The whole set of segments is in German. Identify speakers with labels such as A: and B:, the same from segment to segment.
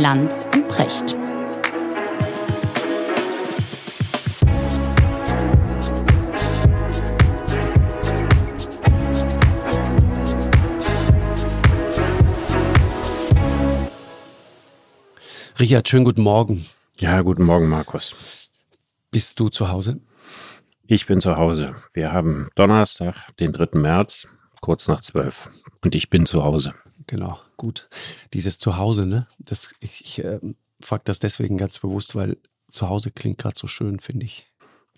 A: Lanz und Precht.
B: Richard, schönen guten Morgen.
C: Ja, guten Morgen, Markus.
B: Bist du zu Hause?
C: Ich bin zu Hause. Wir haben Donnerstag, den 3. März, kurz nach zwölf. Und ich bin zu Hause.
B: Genau, gut. Dieses Zuhause, ne? Das, ich ich äh, frage das deswegen ganz bewusst, weil zu Hause klingt gerade so schön, finde ich.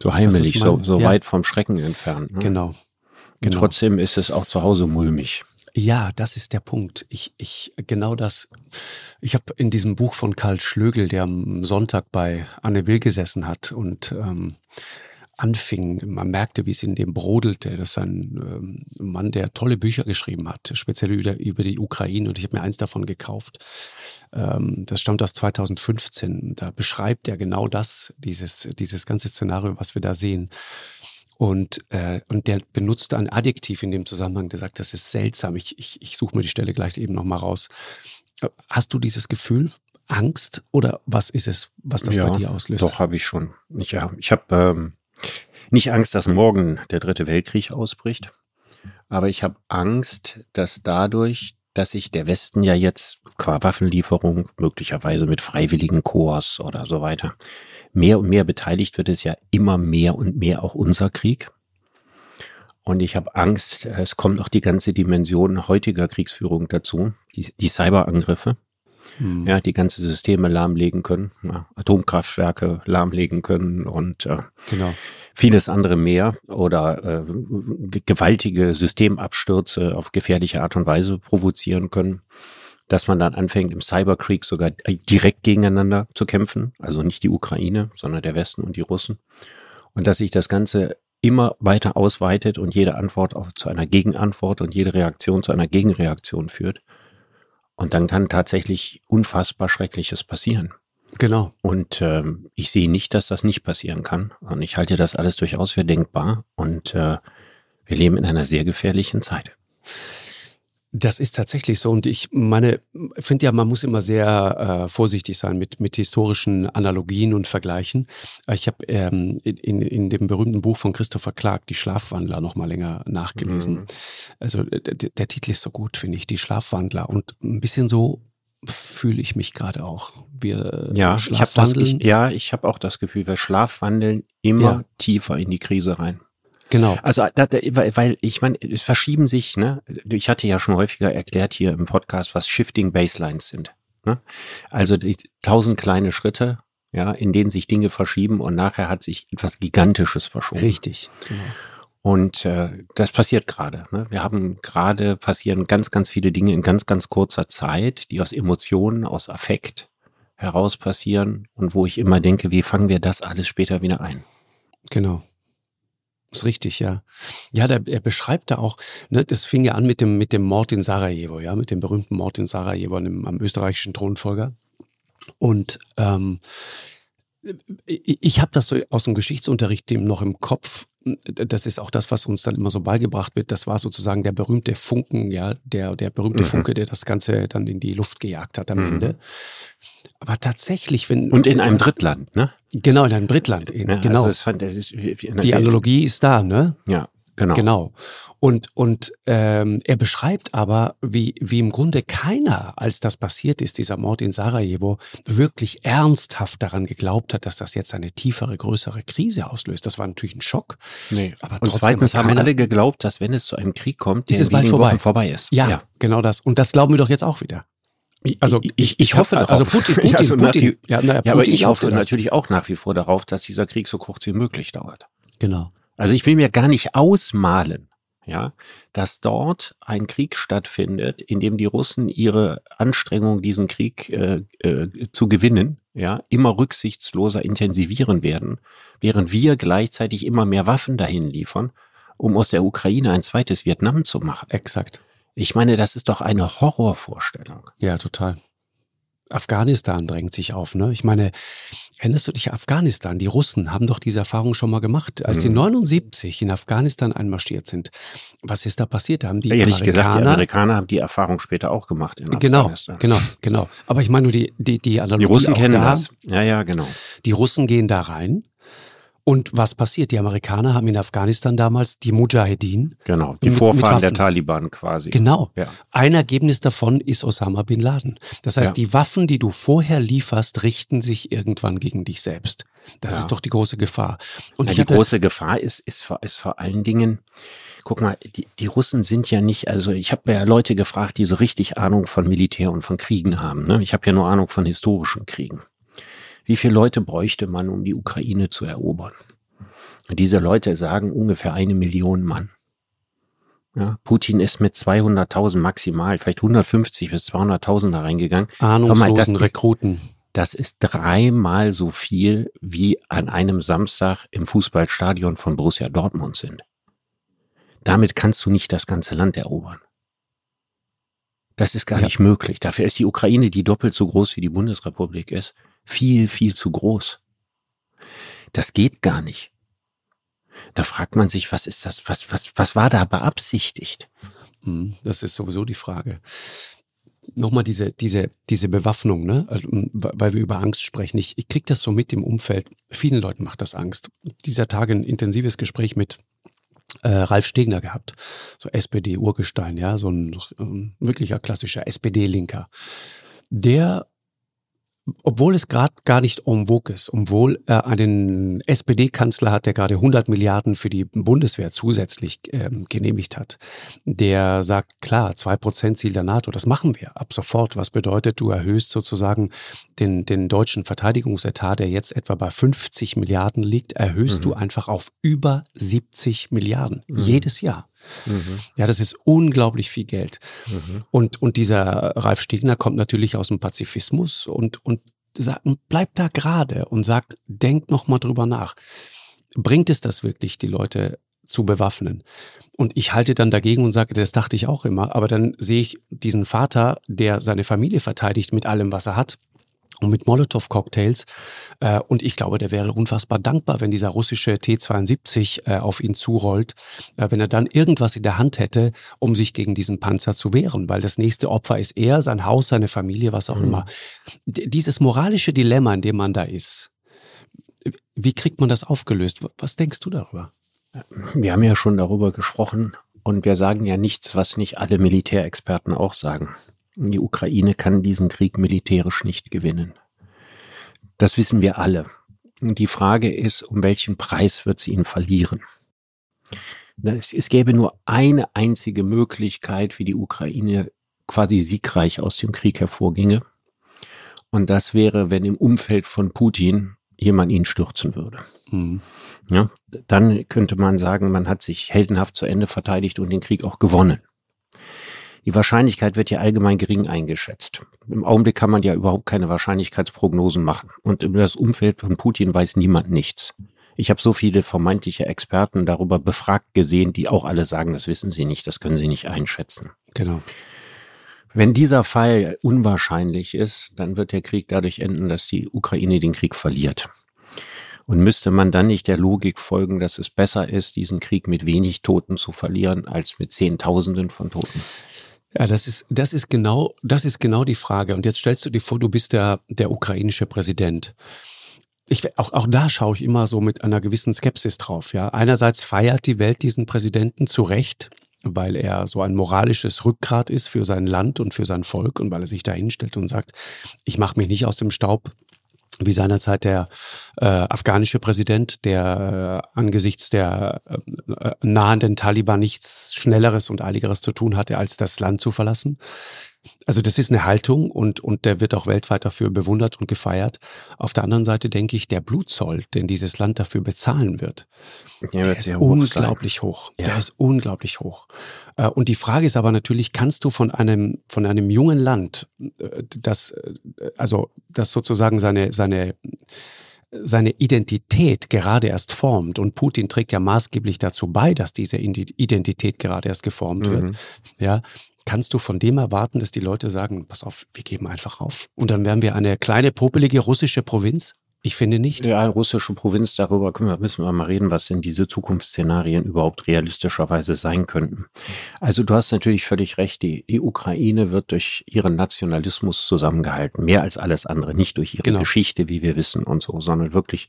C: So heimelig, so, so ja. weit vom Schrecken entfernt.
B: Ne? Genau.
C: genau. Und trotzdem ist es auch zu Hause mulmig.
B: Ja, das ist der Punkt. Ich, ich, genau das. Ich habe in diesem Buch von Karl Schlögel, der am Sonntag bei Anne Will gesessen hat und ähm, anfing, man merkte, wie es in dem brodelte. Das ist ein ähm, Mann, der tolle Bücher geschrieben hat, speziell über, über die Ukraine und ich habe mir eins davon gekauft. Ähm, das stammt aus 2015. Da beschreibt er genau das, dieses, dieses ganze Szenario, was wir da sehen. Und, äh, und der benutzt ein Adjektiv in dem Zusammenhang, der sagt, das ist seltsam. Ich, ich, ich suche mir die Stelle gleich eben nochmal raus. Hast du dieses Gefühl, Angst oder was ist es, was das
C: ja,
B: bei dir auslöst?
C: Doch, habe ich schon. Ich, ja, ich habe ähm, nicht Angst, dass morgen der dritte Weltkrieg ausbricht, aber ich habe Angst, dass dadurch, dass sich der Westen ja jetzt qua Waffenlieferung möglicherweise mit freiwilligen Korps oder so weiter mehr und mehr beteiligt wird es ja immer mehr und mehr auch unser Krieg. Und ich habe Angst, es kommt noch die ganze Dimension heutiger Kriegsführung dazu, die, die Cyberangriffe, hm. ja, die ganze Systeme lahmlegen können, ja, Atomkraftwerke lahmlegen können und äh, genau. vieles andere mehr oder äh, gewaltige Systemabstürze auf gefährliche Art und Weise provozieren können dass man dann anfängt, im Cyberkrieg sogar direkt gegeneinander zu kämpfen. Also nicht die Ukraine, sondern der Westen und die Russen. Und dass sich das Ganze immer weiter ausweitet und jede Antwort auch zu einer Gegenantwort und jede Reaktion zu einer Gegenreaktion führt. Und dann kann tatsächlich unfassbar Schreckliches passieren.
B: Genau.
C: Und ähm, ich sehe nicht, dass das nicht passieren kann. Und ich halte das alles durchaus für denkbar. Und äh, wir leben in einer sehr gefährlichen Zeit.
B: Das ist tatsächlich so. Und ich meine, finde ja, man muss immer sehr äh, vorsichtig sein mit, mit historischen Analogien und Vergleichen. Ich habe ähm, in, in dem berühmten Buch von Christopher Clark, Die Schlafwandler, noch mal länger nachgelesen. Mhm. Also der, der Titel ist so gut, finde ich, Die Schlafwandler. Und ein bisschen so fühle ich mich gerade auch. Wir
C: ja, ich habe das, ich, ja, ich habe auch das Gefühl, wir schlafwandeln immer ja. tiefer in die Krise rein.
B: Genau.
C: Also da, da, weil ich meine, es verschieben sich, ne? Ich hatte ja schon häufiger erklärt hier im Podcast, was Shifting Baselines sind. Ne? Also die tausend kleine Schritte, ja, in denen sich Dinge verschieben und nachher hat sich etwas Gigantisches verschoben.
B: Richtig,
C: genau. Und äh, das passiert gerade. Ne? Wir haben gerade passieren ganz, ganz viele Dinge in ganz, ganz kurzer Zeit, die aus Emotionen, aus Affekt heraus passieren und wo ich immer denke, wie fangen wir das alles später wieder ein?
B: Genau. Ist richtig, ja. Ja, der, er beschreibt da auch, ne, das fing ja an mit dem, mit dem Mord in Sarajevo, ja, mit dem berühmten Mord in Sarajevo am, am österreichischen Thronfolger. Und ähm, ich habe das so aus dem Geschichtsunterricht dem noch im Kopf. Das ist auch das, was uns dann immer so beigebracht wird. Das war sozusagen der berühmte Funken, ja, der, der berühmte mhm. Funke, der das Ganze dann in die Luft gejagt hat am mhm. Ende. Aber tatsächlich, wenn.
C: Und in einem Drittland, ne?
B: Genau, in einem Drittland. In, ja, genau. Also fand, ist, die Analogie ist da, ne?
C: Ja. Genau.
B: Genau. Und, und ähm, er beschreibt aber, wie, wie im Grunde keiner, als das passiert ist, dieser Mord in Sarajevo, wirklich ernsthaft daran geglaubt hat, dass das jetzt eine tiefere, größere Krise auslöst. Das war natürlich ein Schock.
C: Nee. Aber und zweitens haben alle geglaubt, dass wenn es zu einem Krieg kommt,
B: ist es bald vorbei.
C: vorbei ist.
B: Ja, ja, genau das. Und das glauben wir doch jetzt auch wieder.
C: Also ich, ich, ich hoffe darauf.
B: Also Putin, Putin,
C: ja, also
B: Putin,
C: wie, ja, na, ja, aber ich hoffe natürlich auch nach wie vor darauf, dass dieser Krieg so kurz wie möglich dauert.
B: Genau.
C: Also ich will mir gar nicht ausmalen, ja, dass dort ein Krieg stattfindet, in dem die Russen ihre Anstrengung, diesen Krieg äh, äh, zu gewinnen, ja, immer rücksichtsloser intensivieren werden, während wir gleichzeitig immer mehr Waffen dahin liefern, um aus der Ukraine ein zweites Vietnam zu machen.
B: Exakt.
C: Ich meine, das ist doch eine Horrorvorstellung.
B: Ja, total. Afghanistan drängt sich auf. Ne? Ich meine, erinnerst du dich, Afghanistan, die Russen haben doch diese Erfahrung schon mal gemacht. Als mhm. die 79 in Afghanistan einmarschiert sind, was ist da passiert? Da haben die
C: ja, Amerikaner... gesagt, die Amerikaner haben die Erfahrung später auch gemacht in
B: genau, Afghanistan. Genau, genau, genau. Aber ich meine nur die, die, die
C: Analogie Die Russen kennen da, das. Ja, ja, genau.
B: Die Russen gehen da rein und was passiert? Die Amerikaner haben in Afghanistan damals die Mujahedin.
C: Genau, die mit, Vorfahren mit der Taliban quasi.
B: Genau. Ja. Ein Ergebnis davon ist Osama bin Laden. Das heißt, ja. die Waffen, die du vorher lieferst, richten sich irgendwann gegen dich selbst. Das ja. ist doch die große Gefahr.
C: Und die hatte, große Gefahr ist, ist, ist vor allen Dingen, guck mal, die, die Russen sind ja nicht, also ich habe ja Leute gefragt, die so richtig Ahnung von Militär und von Kriegen haben. Ne? Ich habe ja nur Ahnung von historischen Kriegen. Wie viele Leute bräuchte man, um die Ukraine zu erobern? Und diese Leute sagen ungefähr eine Million Mann. Ja, Putin ist mit 200.000 maximal, vielleicht 150 bis 200.000 da reingegangen.
B: Ahnungslosen das Rekruten.
C: Ist, das ist dreimal so viel, wie an einem Samstag im Fußballstadion von Borussia Dortmund sind. Damit kannst du nicht das ganze Land erobern. Das ist gar ja. nicht möglich. Dafür ist die Ukraine, die doppelt so groß wie die Bundesrepublik ist, viel, viel zu groß. Das geht gar nicht. Da fragt man sich, was ist das, was, was, was war da beabsichtigt?
B: Hm, das ist sowieso die Frage. Nochmal diese, diese, diese Bewaffnung, ne? Also, weil wir über Angst sprechen. Ich, ich kriege das so mit im Umfeld. Vielen Leuten macht das Angst. Dieser Tage ein intensives Gespräch mit äh, Ralf Stegner gehabt. So SPD-Urgestein, ja, so ein ähm, wirklicher klassischer SPD-Linker. Der obwohl es gerade gar nicht en vogue ist, obwohl er einen SPD-Kanzler hat, der gerade 100 Milliarden für die Bundeswehr zusätzlich ähm, genehmigt hat, der sagt, klar, 2% Ziel der NATO, das machen wir ab sofort. Was bedeutet, du erhöhst sozusagen den, den deutschen Verteidigungsetat, der jetzt etwa bei 50 Milliarden liegt, erhöhst mhm. du einfach auf über 70 Milliarden mhm. jedes Jahr. Mhm. Ja, das ist unglaublich viel Geld. Mhm. Und, und dieser Ralf Stegner kommt natürlich aus dem Pazifismus und, und sagt, bleibt da gerade und sagt, denkt noch mal drüber nach. Bringt es das wirklich, die Leute zu bewaffnen? Und ich halte dann dagegen und sage, das dachte ich auch immer, aber dann sehe ich diesen Vater, der seine Familie verteidigt mit allem, was er hat und mit Molotow-Cocktails. Äh, und ich glaube, der wäre unfassbar dankbar, wenn dieser russische T-72 äh, auf ihn zurollt, äh, wenn er dann irgendwas in der Hand hätte, um sich gegen diesen Panzer zu wehren, weil das nächste Opfer ist er, sein Haus, seine Familie, was auch mhm. immer. D dieses moralische Dilemma, in dem man da ist, wie kriegt man das aufgelöst? Was denkst du darüber?
C: Wir haben ja schon darüber gesprochen und wir sagen ja nichts, was nicht alle Militärexperten auch sagen. Die Ukraine kann diesen Krieg militärisch nicht gewinnen. Das wissen wir alle. Die Frage ist, um welchen Preis wird sie ihn verlieren? Es, gäbe nur eine einzige Möglichkeit, wie die Ukraine quasi siegreich aus dem Krieg hervorginge. Und das wäre, wenn im Umfeld von Putin jemand ihn stürzen würde. Mhm. Ja, dann könnte man sagen, man hat sich heldenhaft zu Ende verteidigt und den Krieg auch gewonnen. Die Wahrscheinlichkeit wird ja allgemein gering eingeschätzt. Im Augenblick kann man ja überhaupt keine Wahrscheinlichkeitsprognosen machen. Und über das Umfeld von Putin weiß niemand nichts. Ich habe so viele vermeintliche Experten darüber befragt gesehen, die auch alle sagen, das wissen sie nicht, das können sie nicht einschätzen.
B: Genau.
C: Wenn dieser Fall unwahrscheinlich ist, dann wird der Krieg dadurch enden, dass die Ukraine den Krieg verliert. Und müsste man dann nicht der Logik folgen, dass es besser ist, diesen Krieg mit wenig Toten zu verlieren, als mit Zehntausenden von Toten?
B: Ja, das ist, das ist genau, das ist genau die Frage. Und jetzt stellst du dir vor, du bist der, der ukrainische Präsident. Ich, auch, auch da schaue ich immer so mit einer gewissen Skepsis drauf. Ja, einerseits feiert die Welt diesen Präsidenten zu Recht, weil er so ein moralisches Rückgrat ist für sein Land und für sein Volk und weil er sich da hinstellt und sagt, ich mache mich nicht aus dem Staub, wie seinerzeit der äh, afghanische Präsident, der äh, angesichts der äh, nahenden Taliban nichts Schnelleres und Eiligeres zu tun hatte, als das Land zu verlassen. Also das ist eine Haltung und, und der wird auch weltweit dafür bewundert und gefeiert. Auf der anderen Seite denke ich, der Blutzoll, den dieses Land dafür bezahlen wird, ja, der ist unglaublich sein. hoch. Ja. Der ist unglaublich hoch. Äh, und die Frage ist aber natürlich, kannst du von einem, von einem jungen Land, äh, das, äh, also, das sozusagen seine, seine, seine Identität gerade erst formt und Putin trägt ja maßgeblich dazu bei, dass diese Identität gerade erst geformt wird, mhm. ja, kannst du von dem erwarten, dass die Leute sagen, pass auf, wir geben einfach auf. Und dann wären wir eine kleine, popelige russische Provinz? Ich finde nicht.
C: Ja, russische Provinz, darüber wir, müssen wir mal reden, was denn diese Zukunftsszenarien überhaupt realistischerweise sein könnten. Also du hast natürlich völlig recht, die, die Ukraine wird durch ihren Nationalismus zusammengehalten, mehr als alles andere, nicht durch ihre genau. Geschichte, wie wir wissen und so, sondern wirklich,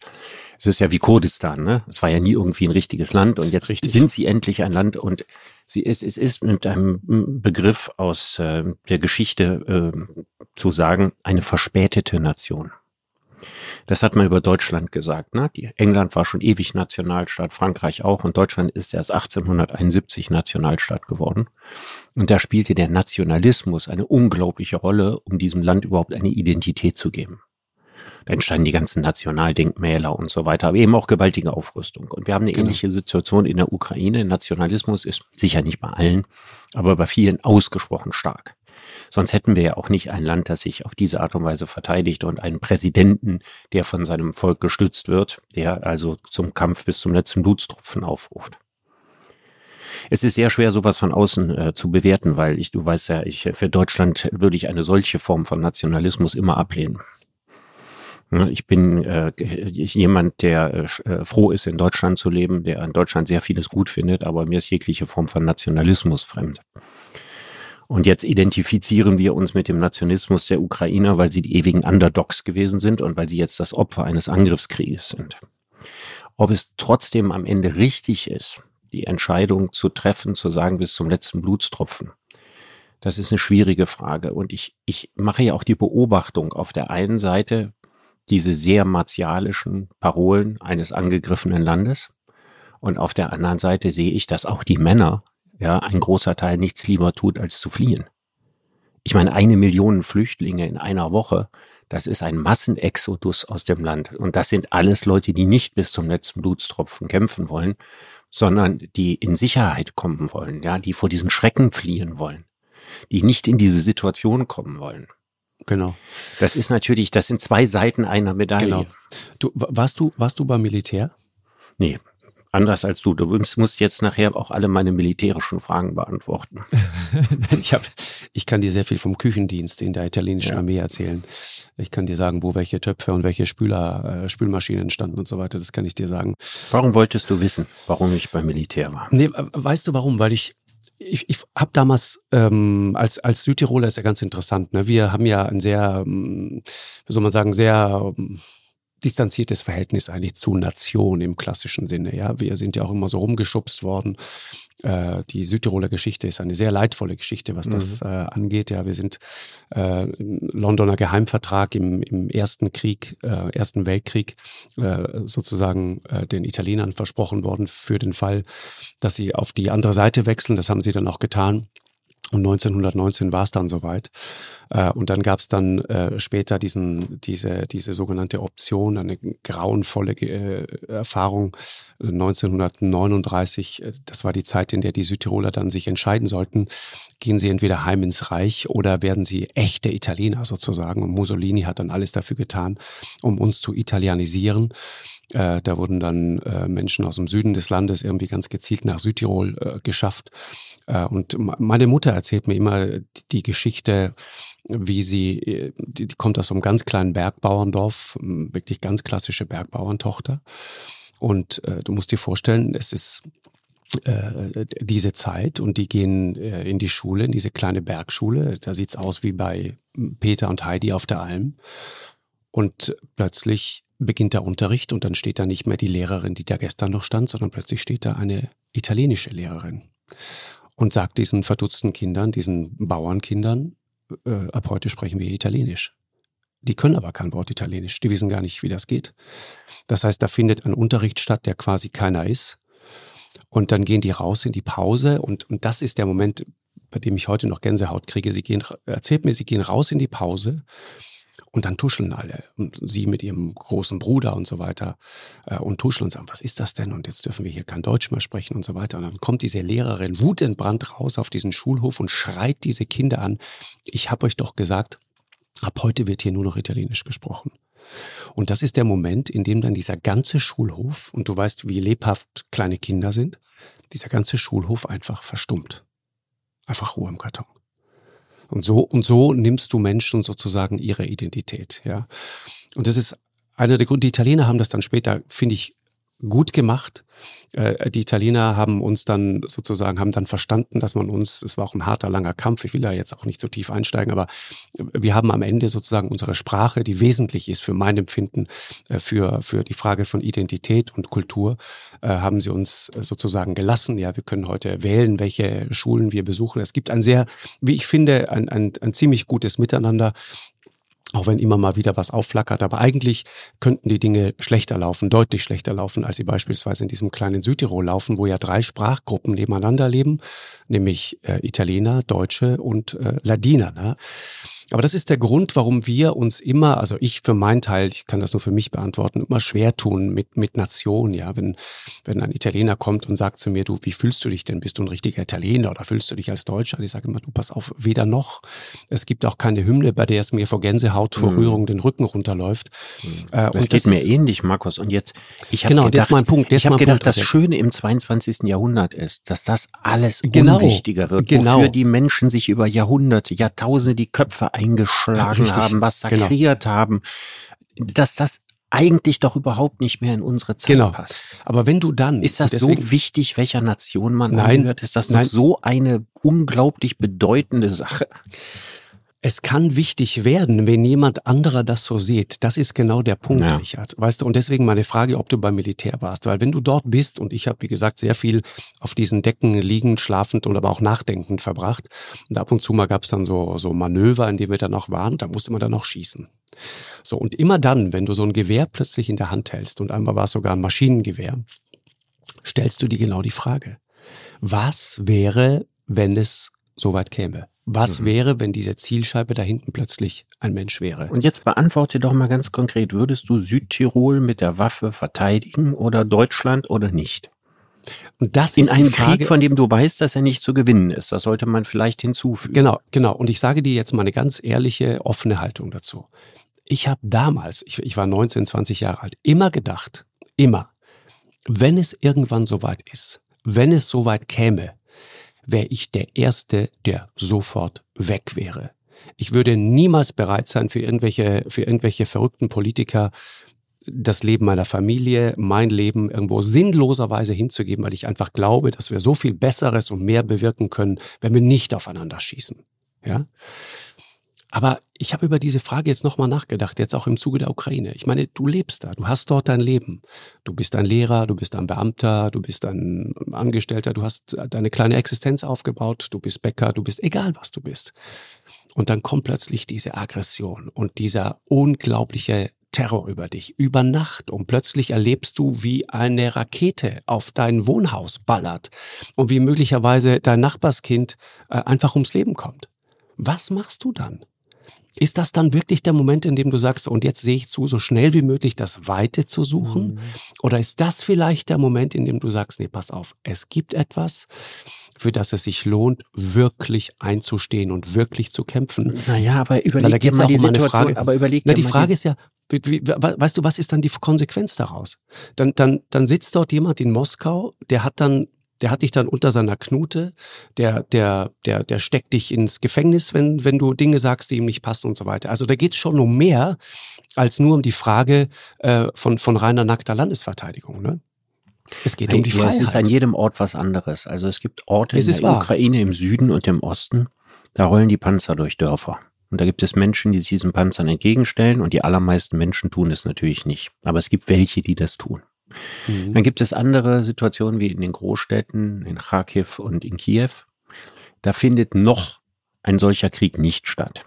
C: es ist ja wie Kurdistan, ne? Es war ja nie irgendwie ein richtiges Land und jetzt Richtig. sind sie endlich ein Land und sie ist, es ist mit einem Begriff aus äh, der Geschichte äh, zu sagen, eine verspätete Nation. Das hat man über Deutschland gesagt. Ne? Die England war schon ewig Nationalstaat, Frankreich auch und Deutschland ist erst 1871 Nationalstaat geworden. Und da spielte der Nationalismus eine unglaubliche Rolle, um diesem Land überhaupt eine Identität zu geben. Da entstanden die ganzen Nationaldenkmäler und so weiter, aber eben auch gewaltige Aufrüstung. Und wir haben eine genau. ähnliche Situation in der Ukraine. Nationalismus ist sicher nicht bei allen, aber bei vielen ausgesprochen stark. Sonst hätten wir ja auch nicht ein Land, das sich auf diese Art und Weise verteidigt und einen Präsidenten, der von seinem Volk gestützt wird, der also zum Kampf bis zum letzten Blutstropfen aufruft. Es ist sehr schwer, sowas von außen äh, zu bewerten, weil ich, du weißt ja, ich, für Deutschland würde ich eine solche Form von Nationalismus immer ablehnen. Ich bin äh, jemand, der äh, äh, froh ist, in Deutschland zu leben, der in Deutschland sehr vieles gut findet, aber mir ist jegliche Form von Nationalismus fremd. Und jetzt identifizieren wir uns mit dem Nationalismus der Ukrainer, weil sie die ewigen Underdogs gewesen sind und weil sie jetzt das Opfer eines Angriffskrieges sind. Ob es trotzdem am Ende richtig ist, die Entscheidung zu treffen, zu sagen bis zum letzten Blutstropfen, das ist eine schwierige Frage. Und ich, ich mache ja auch die Beobachtung auf der einen Seite diese sehr martialischen Parolen eines angegriffenen Landes. Und auf der anderen Seite sehe ich, dass auch die Männer ja, ein großer Teil nichts lieber tut, als zu fliehen. Ich meine, eine Million Flüchtlinge in einer Woche, das ist ein Massenexodus aus dem Land. Und das sind alles Leute, die nicht bis zum letzten Blutstropfen kämpfen wollen, sondern die in Sicherheit kommen wollen, ja, die vor diesen Schrecken fliehen wollen, die nicht in diese Situation kommen wollen.
B: Genau.
C: Das ist natürlich, das sind zwei Seiten einer Medaille. Genau.
B: Du, warst du, warst du beim Militär?
C: Nee, anders als du. Du musst jetzt nachher auch alle meine militärischen Fragen beantworten.
B: ich, hab, ich kann dir sehr viel vom Küchendienst in der italienischen ja. Armee erzählen. Ich kann dir sagen, wo welche Töpfe und welche Spüler, äh, Spülmaschinen standen und so weiter. Das kann ich dir sagen.
C: Warum wolltest du wissen, warum ich beim Militär war?
B: Nee, weißt du warum? Weil ich ich, ich habe damals ähm, als als Südtiroler ist ja ganz interessant. Ne? Wir haben ja ein sehr, ähm, wie soll man sagen, sehr ähm, distanziertes Verhältnis eigentlich zu Nation im klassischen Sinne. Ja, wir sind ja auch immer so rumgeschubst worden. Äh, die Südtiroler Geschichte ist eine sehr leidvolle Geschichte, was das mhm. äh, angeht. Ja, wir sind äh, im Londoner Geheimvertrag im, im ersten Krieg, äh, ersten Weltkrieg äh, sozusagen äh, den Italienern versprochen worden für den Fall, dass sie auf die andere Seite wechseln. Das haben sie dann auch getan. Und 1919 war es dann soweit. Äh, und dann gab es dann äh, später diesen, diese, diese sogenannte Option, eine grauenvolle äh, Erfahrung 1939. Das war die Zeit, in der die Südtiroler dann sich entscheiden sollten, gehen sie entweder heim ins Reich oder werden sie echte Italiener sozusagen. Und Mussolini hat dann alles dafür getan, um uns zu italienisieren. Äh, da wurden dann äh, Menschen aus dem Süden des Landes irgendwie ganz gezielt nach Südtirol äh, geschafft. Äh, und meine Mutter erzählt mir immer die Geschichte, wie sie, äh, die, die kommt aus einem ganz kleinen Bergbauerndorf, wirklich ganz klassische Bergbauerntochter. Und äh, du musst dir vorstellen, es ist diese Zeit und die gehen in die Schule, in diese kleine Bergschule. Da sieht's aus wie bei Peter und Heidi auf der Alm. Und plötzlich beginnt der Unterricht und dann steht da nicht mehr die Lehrerin, die da gestern noch stand, sondern plötzlich steht da eine italienische Lehrerin und sagt diesen verdutzten Kindern, diesen Bauernkindern, äh, ab heute sprechen wir Italienisch. Die können aber kein Wort Italienisch, die wissen gar nicht, wie das geht. Das heißt, da findet ein Unterricht statt, der quasi keiner ist. Und dann gehen die raus in die Pause und, und das ist der Moment, bei dem ich heute noch Gänsehaut kriege. Sie gehen, erzählt mir, sie gehen raus in die Pause und dann tuscheln alle. Und sie mit ihrem großen Bruder und so weiter äh, und tuscheln und sagen, was ist das denn? Und jetzt dürfen wir hier kein Deutsch mehr sprechen und so weiter. Und dann kommt diese Lehrerin wutentbrannt raus auf diesen Schulhof und schreit diese Kinder an. Ich habe euch doch gesagt, ab heute wird hier nur noch Italienisch gesprochen. Und das ist der Moment, in dem dann dieser ganze Schulhof, und du weißt, wie lebhaft kleine Kinder sind, dieser ganze Schulhof einfach verstummt. Einfach Ruhe im Karton. Und so, und so nimmst du Menschen sozusagen ihre Identität, ja. Und das ist einer der Gründe, die Italiener haben das dann später, finde ich, gut gemacht. Äh, die Italiener haben uns dann sozusagen, haben dann verstanden, dass man uns, es war auch ein harter, langer Kampf, ich will da jetzt auch nicht so tief einsteigen, aber wir haben am Ende sozusagen unsere Sprache, die wesentlich ist für mein Empfinden, äh, für, für die Frage von Identität und Kultur, äh, haben sie uns sozusagen gelassen. Ja, wir können heute wählen, welche Schulen wir besuchen. Es gibt ein sehr, wie ich finde, ein, ein, ein ziemlich gutes Miteinander auch wenn immer mal wieder was aufflackert. Aber eigentlich könnten die Dinge schlechter laufen, deutlich schlechter laufen, als sie beispielsweise in diesem kleinen Südtirol laufen, wo ja drei Sprachgruppen nebeneinander leben, nämlich äh, Italiener, Deutsche und äh, Ladiner. Ne? Aber das ist der Grund, warum wir uns immer, also ich für meinen Teil, ich kann das nur für mich beantworten, immer schwer tun mit, mit Nation. Ja, wenn, wenn ein Italiener kommt und sagt zu mir, du, wie fühlst du dich denn? Bist du ein richtiger Italiener oder fühlst du dich als Deutscher? Ich sage immer, du pass auf, weder noch. Es gibt auch keine Hymne, bei der es mir vor Gänsehaut, vor mhm. Rührung den Rücken runterläuft.
C: Mhm. Äh, das geht das mir ähnlich, Markus. Und jetzt,
B: ich habe genau, gedacht, das ist mein Punkt.
C: ich habe gedacht, Punkt, das Schöne im 22. Jahrhundert ist, dass das alles genau, unwichtiger wird, genau. wofür die Menschen sich über Jahrhunderte, Jahrtausende die Köpfe eingeschlagen Richtig, haben, massakriert genau. haben, dass das eigentlich doch überhaupt nicht mehr in unsere Zeit genau. passt.
B: Aber wenn du dann
C: ist das deswegen, so wichtig, welcher Nation man nein, angehört? Ist das noch so eine unglaublich bedeutende Sache?
B: Es kann wichtig werden, wenn jemand anderer das so sieht. Das ist genau der Punkt, ja. Richard. Weißt du, und deswegen meine Frage, ob du beim Militär warst. Weil wenn du dort bist, und ich habe, wie gesagt, sehr viel auf diesen Decken liegend, schlafend und aber auch nachdenkend verbracht. Und ab und zu mal gab es dann so, so Manöver, in denen wir dann noch waren, da musste man dann noch schießen. So, und immer dann, wenn du so ein Gewehr plötzlich in der Hand hältst, und einmal war es sogar ein Maschinengewehr, stellst du dir genau die Frage, was wäre, wenn es so weit käme? Was mhm. wäre, wenn diese Zielscheibe da hinten plötzlich ein Mensch wäre?
C: Und jetzt beantworte doch mal ganz konkret, würdest du Südtirol mit der Waffe verteidigen oder Deutschland oder nicht? Und das in einem Frage, Krieg, von dem du weißt, dass er nicht zu gewinnen ist. Das sollte man vielleicht hinzufügen.
B: Genau, genau. Und ich sage dir jetzt mal eine ganz ehrliche, offene Haltung dazu. Ich habe damals, ich, ich war 19, 20 Jahre alt, immer gedacht, immer, wenn es irgendwann soweit ist, wenn es soweit käme, wäre ich der Erste, der sofort weg wäre. Ich würde niemals bereit sein, für irgendwelche, für irgendwelche verrückten Politiker das Leben meiner Familie, mein Leben irgendwo sinnloserweise hinzugeben, weil ich einfach glaube, dass wir so viel Besseres und mehr bewirken können, wenn wir nicht aufeinander schießen. Ja? Aber ich habe über diese Frage jetzt nochmal nachgedacht, jetzt auch im Zuge der Ukraine. Ich meine, du lebst da, du hast dort dein Leben. Du bist ein Lehrer, du bist ein Beamter, du bist ein Angestellter, du hast deine kleine Existenz aufgebaut, du bist Bäcker, du bist egal, was du bist. Und dann kommt plötzlich diese Aggression und dieser unglaubliche Terror über dich, über Nacht und plötzlich erlebst du, wie eine Rakete auf dein Wohnhaus ballert und wie möglicherweise dein Nachbarskind äh, einfach ums Leben kommt. Was machst du dann? Ist das dann wirklich der Moment, in dem du sagst, und jetzt sehe ich zu, so schnell wie möglich das Weite zu suchen? Mhm. Oder ist das vielleicht der Moment, in dem du sagst, nee, pass auf, es gibt etwas, für das es sich lohnt, wirklich einzustehen und wirklich zu kämpfen?
C: Naja, aber überleg dir mal die um Situation, Frage.
B: aber überleg Na, die Frage ist ja, weißt du, was ist dann die Konsequenz daraus? Dann, dann, dann sitzt dort jemand in Moskau, der hat dann der hat dich dann unter seiner Knute, der, der, der, der steckt dich ins Gefängnis, wenn, wenn du Dinge sagst, die ihm nicht passen und so weiter. Also da geht es schon um mehr als nur um die Frage äh, von, von reiner nackter Landesverteidigung. Ne?
C: Es geht hey, um die Freiheit. Es ist an jedem Ort was anderes. Also es gibt Orte es in der wahr. Ukraine im Süden und im Osten, da rollen die Panzer durch Dörfer. Und da gibt es Menschen, die sich diesen Panzern entgegenstellen und die allermeisten Menschen tun es natürlich nicht. Aber es gibt welche, die das tun. Mhm. Dann gibt es andere Situationen wie in den Großstädten, in Kharkiv und in Kiew. Da findet noch ein solcher Krieg nicht statt.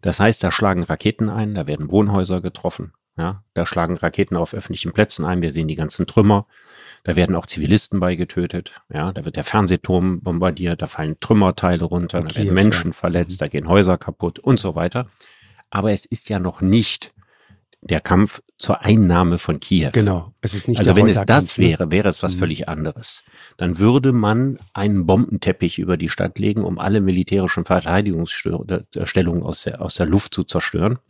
C: Das heißt, da schlagen Raketen ein, da werden Wohnhäuser getroffen, ja, da schlagen Raketen auf öffentlichen Plätzen ein, wir sehen die ganzen Trümmer, da werden auch Zivilisten bei getötet, ja, da wird der Fernsehturm bombardiert, da fallen Trümmerteile runter, da werden Menschen verletzt, da gehen Häuser kaputt und so weiter. Aber es ist ja noch nicht der Kampf zur Einnahme von Kiew.
B: Genau. Es ist nicht
C: also wenn es das
B: ne?
C: wäre, wäre es was
B: Mhm.
C: völlig anderes. Dann würde man einen Bombenteppich über die Stadt legen, um alle militärischen Verteidigungsstellungen aus der, aus der Luft zu zerstören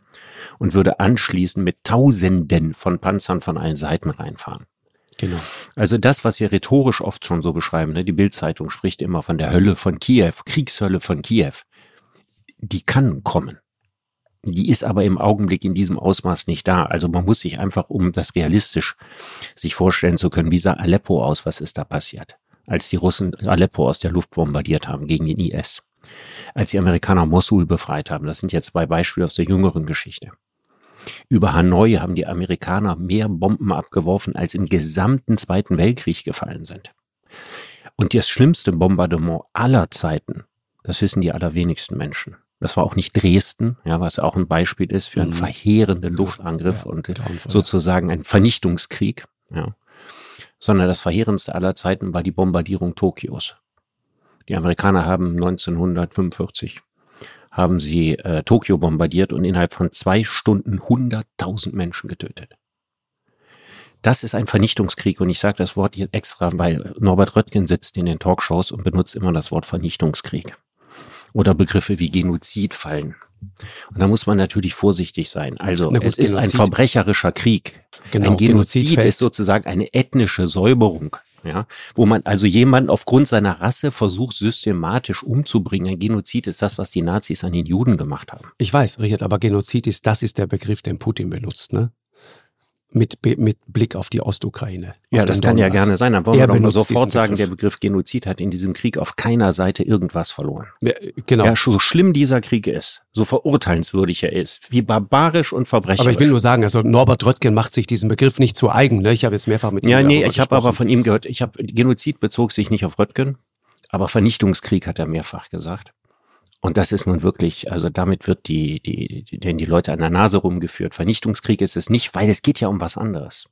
C: und würde anschließend mit Tausenden von Panzern von allen Seiten reinfahren.
B: Genau.
C: Also das, was wir rhetorisch oft schon so beschreiben, ne? die Bildzeitung spricht immer von der Hölle von Kiew, Kriegshölle von Kiew. Die kann kommen. Die ist aber im Augenblick in diesem Ausmaß nicht da. Also man muss sich einfach, um das realistisch sich vorstellen zu können, wie sah Aleppo aus, was ist da passiert, als die Russen Aleppo aus der Luft bombardiert haben gegen den IS. Als die Amerikaner Mosul befreit haben, das sind jetzt zwei Beispiele aus der jüngeren Geschichte. Über Hanoi haben die Amerikaner mehr Bomben abgeworfen, als im gesamten Zweiten Weltkrieg gefallen sind. Und das schlimmste Bombardement aller Zeiten, das wissen die allerwenigsten Menschen. Das war auch nicht Dresden, ja, was auch ein Beispiel ist für einen
B: Mhm.
C: verheerenden Luftangriff
B: Ja,
C: und
B: grauenvoll.
C: sozusagen ein Vernichtungskrieg, ja. Sondern das verheerendste aller Zeiten war die Bombardierung Tokios. Die Amerikaner haben 1945 haben sie äh, Tokio bombardiert und innerhalb von zwei Stunden 100.000 Menschen getötet. Das ist ein Vernichtungskrieg und ich sage das Wort jetzt extra, weil Norbert Röttgen sitzt in den Talkshows und benutzt immer das Wort Vernichtungskrieg. Oder Begriffe wie Genozid fallen. Und da muss man natürlich vorsichtig sein. Also
B: gut,
C: es ist ein
B: Genozid-
C: verbrecherischer Krieg.
B: Genau.
C: ein Genozid,
B: fällt-
C: ist sozusagen eine ethnische Säuberung, ja, wo man also jemanden aufgrund seiner Rasse versucht systematisch umzubringen. Ein Genozid ist das, was die Nazis an den Juden gemacht haben.
B: Ich weiß, Richard, aber Genozid ist, das ist der Begriff, den Putin benutzt, ne? Mit, mit Blick auf die Ostukraine.
C: Ja, das kann ja
B: Donbass.
C: gerne sein. Dann wollen
B: Er
C: wir doch sofort sagen, der Begriff Genozid hat in diesem Krieg auf keiner Seite irgendwas verloren.
B: Ja, genau.
C: Ja, so schlimm dieser Krieg ist, so verurteilenswürdig er ist, wie barbarisch und verbrecherisch.
B: aber ich will nur sagen, also Norbert Röttgen macht sich diesen Begriff nicht zu eigen. Ne? Ich habe jetzt mehrfach mit ihm
C: Ja, nee, ich habe aber von ihm gehört, ich habe Genozid bezog sich nicht auf Röttgen, aber Vernichtungskrieg hat er mehrfach gesagt. Und das ist nun wirklich, also damit wird die, die, die, die Leute an der Nase rumgeführt. Vernichtungskrieg ist es nicht, weil es geht ja um was anderes.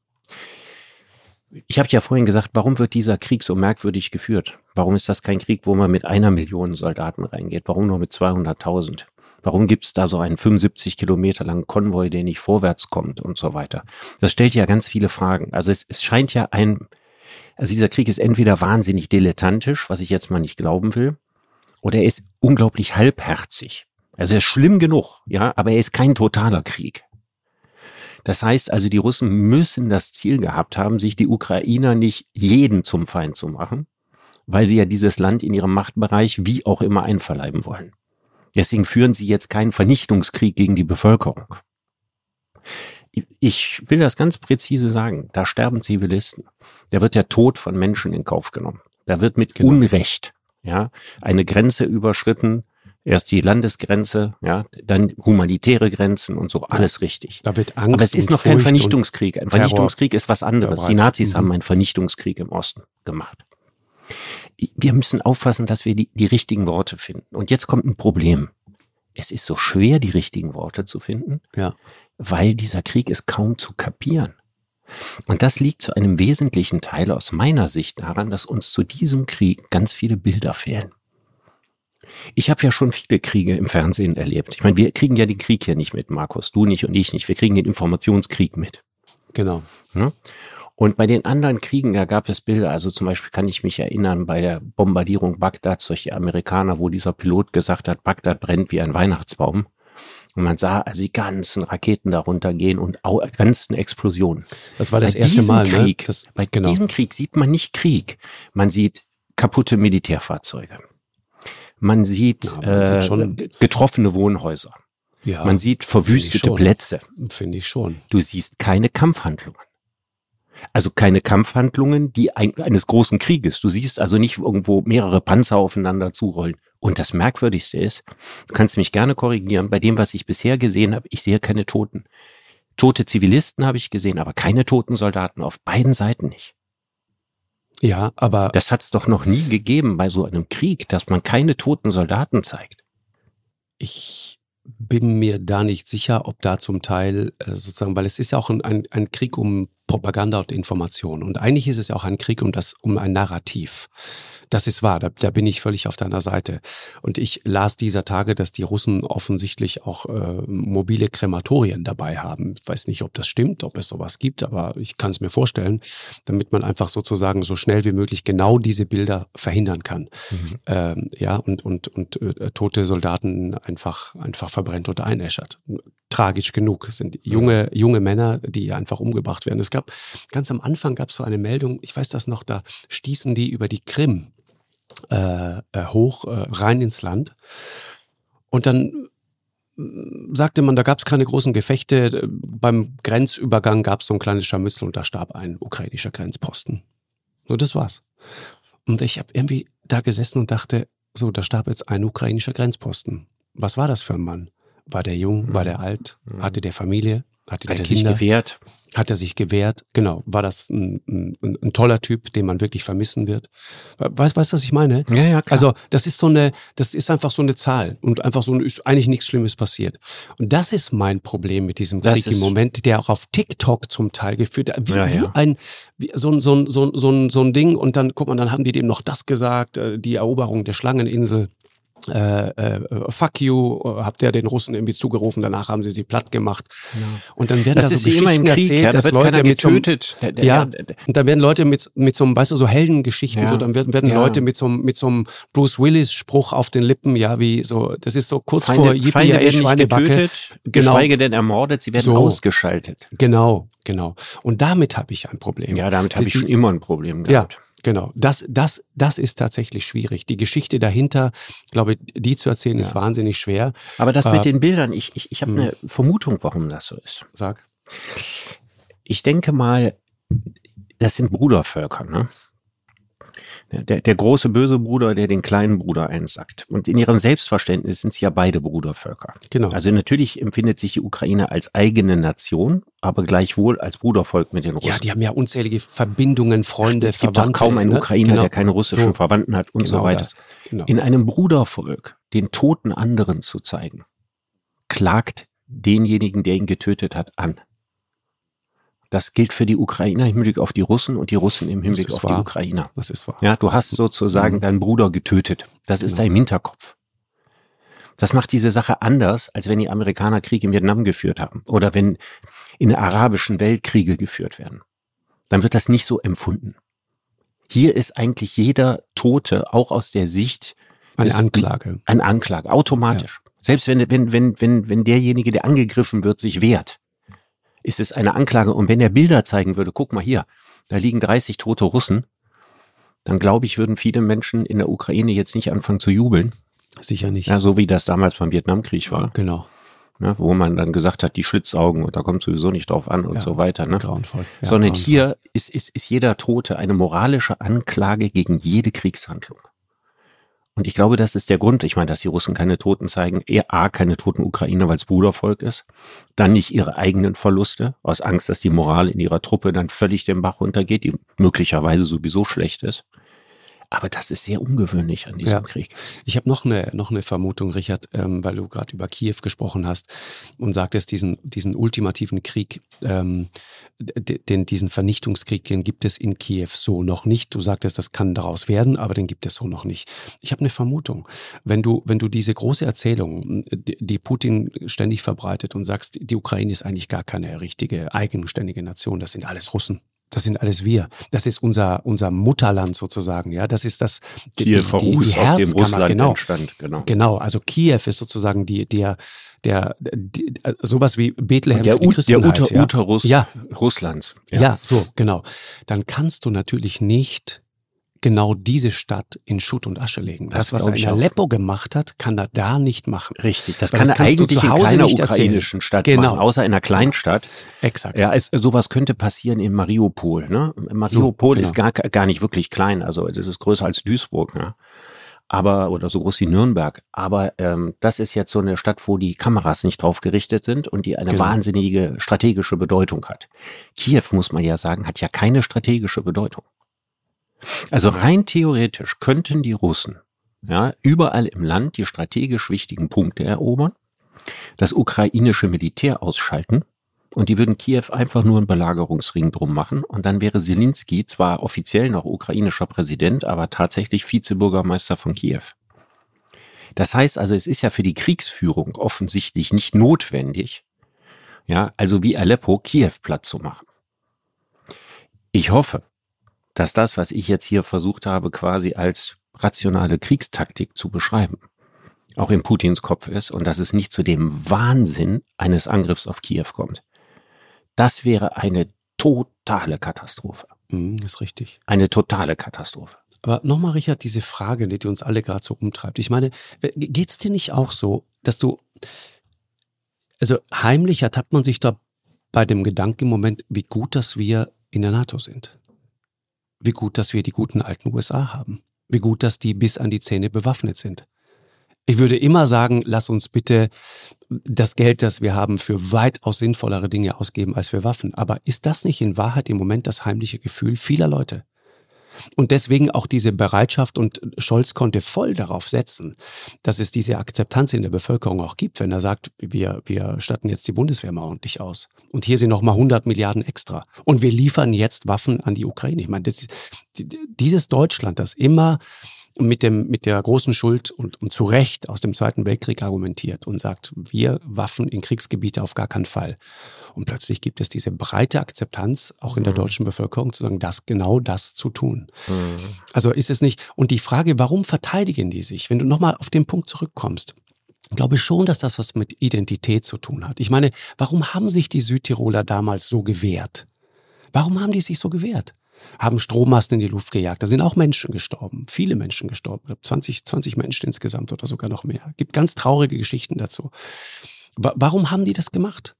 C: Ich habe ja vorhin gesagt, warum wird dieser Krieg so merkwürdig geführt? Warum ist das kein Krieg, wo man mit einer Million Soldaten reingeht? Warum nur mit 200.000? Warum gibt es da so einen 75 Kilometer langen Konvoi, der nicht vorwärts kommt und so weiter? Das stellt ja ganz viele Fragen. Also es, es scheint ja ein, also dieser Krieg ist entweder wahnsinnig dilettantisch, was ich jetzt mal nicht glauben will, oder er ist unglaublich halbherzig. Also er ist schlimm genug, ja, aber er ist kein totaler Krieg. Das heißt also, die Russen müssen das Ziel gehabt haben, sich die Ukrainer nicht jeden zum Feind zu machen, weil sie ja dieses Land in ihrem Machtbereich wie auch immer einverleiben wollen. Deswegen führen sie jetzt keinen Vernichtungskrieg gegen die Bevölkerung. Ich will das ganz präzise sagen. Da sterben Zivilisten. Da wird der Tod von Menschen in Kauf genommen. Da wird mit
B: Genau.
C: Unrecht, ja, eine Grenze überschritten. Erst die Landesgrenze, ja, dann humanitäre Grenzen und so, alles richtig.
B: Da wird Angst
C: Aber es ist noch kein Vernichtungskrieg. Ein
B: Terror
C: Vernichtungskrieg ist was anderes. Die. Nazis
B: Mhm.
C: haben einen Vernichtungskrieg im Osten gemacht. Wir müssen aufpassen, dass wir die, die richtigen Worte finden. Und jetzt kommt ein Problem. Es ist so schwer, die richtigen Worte zu finden,
B: ja.
C: weil dieser Krieg ist kaum zu kapieren. Und das liegt zu einem wesentlichen Teil aus meiner Sicht daran, dass uns zu diesem Krieg ganz viele Bilder fehlen. Ich habe ja schon viele Kriege im Fernsehen erlebt. Ich meine, wir kriegen ja den Krieg hier nicht mit, Markus, du nicht und ich nicht. Wir kriegen den Informationskrieg mit.
B: Genau.
C: Ne? Und bei den anderen Kriegen, da gab es Bilder, also zum Beispiel kann ich mich erinnern bei der Bombardierung Bagdads durch die Amerikaner, wo dieser Pilot gesagt hat, Bagdad brennt wie ein Weihnachtsbaum. Und man sah also die ganzen Raketen darunter gehen und au ganzen Explosionen.
B: Das war das
C: bei
B: erste Mal,
C: Krieg,
B: ne? Das,
C: bei
B: genau.
C: diesem Krieg sieht man nicht Krieg. Man sieht kaputte Militärfahrzeuge. Man sieht,
B: Ja,
C: äh,
B: schon-
C: getroffene Wohnhäuser.
B: ja,
C: man sieht verwüstete
B: schon.
C: Plätze.
B: finde ich schon.
C: Du siehst keine Kampfhandlungen. Also keine Kampfhandlungen, die ein, eines großen Krieges. Du siehst also nicht irgendwo mehrere Panzer aufeinander zurollen. Und das Merkwürdigste ist, du kannst mich gerne korrigieren, bei dem, was ich bisher gesehen habe, ich sehe keine Toten. Tote Zivilisten habe ich gesehen, aber keine toten Soldaten auf beiden Seiten nicht.
B: Ja, aber
C: Das hat es doch noch nie gegeben bei so einem Krieg, dass man keine toten Soldaten zeigt.
B: ich bin mir da nicht sicher, ob da zum Teil äh, sozusagen, weil es ist ja auch ein, ein, ein Krieg um Propaganda und Information. Und eigentlich ist es ja auch ein Krieg um das, um ein Narrativ. Das ist wahr, da, da bin ich völlig auf deiner Seite. Und ich las dieser Tage, dass die Russen offensichtlich auch äh, mobile Krematorien dabei haben. Ich weiß nicht, ob das stimmt, ob es sowas gibt, aber ich kann es mir vorstellen, damit man einfach sozusagen so schnell wie möglich genau diese Bilder verhindern kann. Mhm. Ähm, ja, und, und, und äh, tote Soldaten einfach, einfach verbrennt oder einäschert. Tragisch genug. Es sind junge, junge Männer, die einfach umgebracht werden. Es gab, ganz am Anfang gab es so eine Meldung, ich weiß das noch, da stießen die über die Krim äh, äh, hoch äh, rein ins Land. Und dann mm, sagte man, da gab es keine großen Gefechte. Beim Grenzübergang gab es so ein kleines Scharmützel und da starb ein ukrainischer Grenzposten. So, das war's. Und ich habe irgendwie da gesessen und dachte, so, da starb jetzt ein ukrainischer Grenzposten. Was war das für ein Mann? War der jung? War der alt? Mhm. Hatte der Familie? Hatte
C: der Hat er Kinder? sich gewehrt?
B: Hat er sich gewehrt? Genau. War das ein, ein, ein toller Typ, den man wirklich vermissen wird? Weißt du, was ich meine?
C: Ja, ja, klar.
B: Also, das ist so eine, das ist einfach so eine Zahl und einfach so ist eigentlich nichts Schlimmes passiert. Und das ist mein Problem mit diesem Krieg im Moment, der auch auf TikTok zum Teil geführt hat. Wie, ja, ja. wie ein, wie so, ein, so, ein, so, ein, so ein Ding und dann, guck mal, dann haben die dem noch das gesagt, äh, die Eroberung der Schlangeninsel äh, äh, fuck you, habt ihr den Russen irgendwie zugerufen, danach haben sie sie platt gemacht. Ja. Und dann werden das da so Geschichten Krieg, erzählt, ja,
C: dass Leute mit getötet.
B: So, ja, und dann werden Leute mit, mit so einem, weißt du, so Heldengeschichten, ja. so, dann werden, werden ja. Leute mit so, mit so einem Bruce Willis Spruch auf den Lippen, ja, wie so, das ist so kurz
C: Feinde,
B: vor
C: Yippie, Feinde werden nicht getötet, genau. geschweige denn ermordet, sie werden so. ausgeschaltet.
B: Genau, genau. Und damit habe ich ein Problem.
C: Ja, damit habe ich schon immer ein Problem gehabt.
B: Ja. Genau, das, das, das ist tatsächlich schwierig. Die Geschichte dahinter, glaube die zu erzählen, ja. ist wahnsinnig schwer.
C: Aber das äh, mit den Bildern, ich, ich, ich habe eine Vermutung, warum das so ist.
B: Sag.
C: Ich denke mal, das sind Brudervölker, ne? Der, der große böse Bruder, der den kleinen Bruder einsackt. Und in ihrem Selbstverständnis sind sie ja beide Brudervölker.
B: Genau.
C: Also natürlich empfindet sich die Ukraine als eigene Nation, aber gleichwohl als Brudervolk mit den Russen.
B: Ja, die haben ja unzählige Verbindungen, Freunde,
C: Es gibt doch kaum einen ne? Ukrainer, genau. der keine russischen so. Verwandten hat und genau so weiter. Genau. In einem Brudervolk den toten anderen zu zeigen, klagt denjenigen, der ihn getötet hat, an. Das gilt für die Ukrainer im Hinblick auf die Russen und die Russen im Hinblick auf wahr. die Ukrainer.
B: Das ist wahr.
C: Ja, du hast sozusagen mhm. deinen Bruder getötet. Das genau. ist da im Hinterkopf. Das macht diese Sache anders, als wenn die Amerikaner Krieg in Vietnam geführt haben oder wenn in der arabischen Welt Kriege geführt werden. Dann wird das nicht so empfunden. Hier ist eigentlich jeder Tote auch aus der Sicht
B: eine Anklage.
C: Eine Anklage, automatisch. Ja. Selbst wenn, wenn, wenn, wenn, wenn derjenige, der angegriffen wird, sich wehrt ist es eine Anklage. Und wenn er Bilder zeigen würde, guck mal hier, da liegen 30 tote Russen, dann glaube ich, würden viele Menschen in der Ukraine jetzt nicht anfangen zu jubeln.
B: Sicher nicht.
C: Ja, so wie das damals beim Vietnamkrieg war.
B: Genau.
C: Ne, wo man dann gesagt hat, die Schlitzaugen, und da kommt sowieso nicht drauf an und ja, so weiter. Ne?
B: Grauenvoll.
C: Ja, Sondern grauenvoll. hier ist, ist, ist jeder Tote eine moralische Anklage gegen jede Kriegshandlung. Und ich glaube, das ist der Grund. Ich meine, dass die Russen keine Toten zeigen. Eher A, keine toten Ukrainer, weil es Brudervolk ist. Dann nicht ihre eigenen Verluste, aus Angst, dass die Moral in ihrer Truppe dann völlig den Bach runtergeht, die möglicherweise sowieso schlecht ist. Aber das ist sehr ungewöhnlich an diesem ja. Krieg.
B: Ich habe noch eine, noch eine Vermutung, Richard, ähm, weil du gerade über Kiew gesprochen hast und sagtest, diesen, diesen ultimativen Krieg, ähm, den, diesen Vernichtungskrieg, den gibt es in Kiew so noch nicht. Du sagtest, das kann daraus werden, aber den gibt es so noch nicht. Ich habe eine Vermutung. Wenn du, wenn du diese große Erzählung, die Putin ständig verbreitet und sagst, die Ukraine ist eigentlich gar keine richtige eigenständige Nation, das sind alles Russen. Das sind alles wir. Das ist unser, unser Mutterland sozusagen. Ja, das ist das.
C: Die, Kiew die, die, die aus dem Russland
B: genau.
C: entstand. Genau.
B: Genau. Also Kiew ist sozusagen die, der, der, die, sowas wie Bethlehem
C: der,
B: für die
C: Christenheit. Der Uter, ja. Uterus ja. Russlands.
B: Ja. ja, so, genau. Dann kannst du natürlich nicht genau diese Stadt in Schutt und Asche legen. Das, das was er in Aleppo gemacht hat, kann er da nicht machen.
C: Richtig, das kann das er eigentlich in keiner ukrainischen Stadt genau. machen, außer in einer Kleinstadt.
B: Exakt.
C: Ja, es, sowas könnte passieren in Mariupol. Ne? Mariupol so, genau. ist gar, gar nicht wirklich klein, also das ist größer als Duisburg. Ne? aber oder so groß wie Nürnberg. Aber ähm, das ist jetzt so eine Stadt, wo die Kameras nicht drauf gerichtet sind und die eine genau. wahnsinnige strategische Bedeutung hat. Kiew, muss man ja sagen, hat ja keine strategische Bedeutung. Also rein theoretisch könnten die Russen ja, überall im Land die strategisch wichtigen Punkte erobern, das ukrainische Militär ausschalten und die würden Kiew einfach nur einen Belagerungsring drum machen und dann wäre Zelensky zwar offiziell noch ukrainischer Präsident, aber tatsächlich Vizebürgermeister von Kiew. Das heißt also, es ist ja für die Kriegsführung offensichtlich nicht notwendig, ja, also wie Aleppo Kiew platt zu machen. Ich hoffe, dass das, was ich jetzt hier versucht habe, quasi als rationale Kriegstaktik zu beschreiben, auch in Putins Kopf ist und dass es nicht zu dem Wahnsinn eines Angriffs auf Kiew kommt. Das wäre eine totale Katastrophe.
B: Mhm, ist richtig.
C: Eine totale Katastrophe.
B: Aber nochmal, Richard, diese Frage, die uns alle gerade so umtreibt. Ich meine, geht's dir nicht auch so, dass du, also heimlich ertappt man sich da bei dem Gedanken im Moment, wie gut, dass wir in der NATO sind. Wie gut, dass wir die guten alten USA haben. Wie gut, dass die bis an die Zähne bewaffnet sind. Ich würde immer sagen, lass uns bitte das Geld, das wir haben, für weitaus sinnvollere Dinge ausgeben als für Waffen. Aber ist das nicht in Wahrheit im Moment das heimliche Gefühl vieler Leute? Und deswegen auch diese Bereitschaft und Scholz konnte voll darauf setzen, dass es diese Akzeptanz in der Bevölkerung auch gibt, wenn er sagt, wir, wir statten jetzt die Bundeswehr mal ordentlich aus. Und hier sind nochmal 100 Milliarden extra. Und wir liefern jetzt Waffen an die Ukraine. Ich meine, das, dieses Deutschland, das immer mit, dem, mit der großen Schuld und, und zu Recht aus dem Zweiten Weltkrieg argumentiert und sagt, wir Waffen in Kriegsgebiete auf gar keinen Fall. Und plötzlich gibt es diese breite Akzeptanz, auch in der mhm. deutschen Bevölkerung, zu sagen, das genau das zu tun. Mhm. Also ist es nicht. Und die Frage, warum verteidigen die sich? Wenn du nochmal auf den Punkt zurückkommst, ich glaube schon, dass das was mit Identität zu tun hat. Ich meine, warum haben sich die Südtiroler damals so gewehrt? Warum haben die sich so gewehrt? Haben Strommasten in die Luft gejagt. Da sind auch Menschen gestorben, viele Menschen gestorben. 20, 20 Menschen insgesamt oder sogar noch mehr. Gibt ganz traurige Geschichten dazu. Warum haben die das gemacht?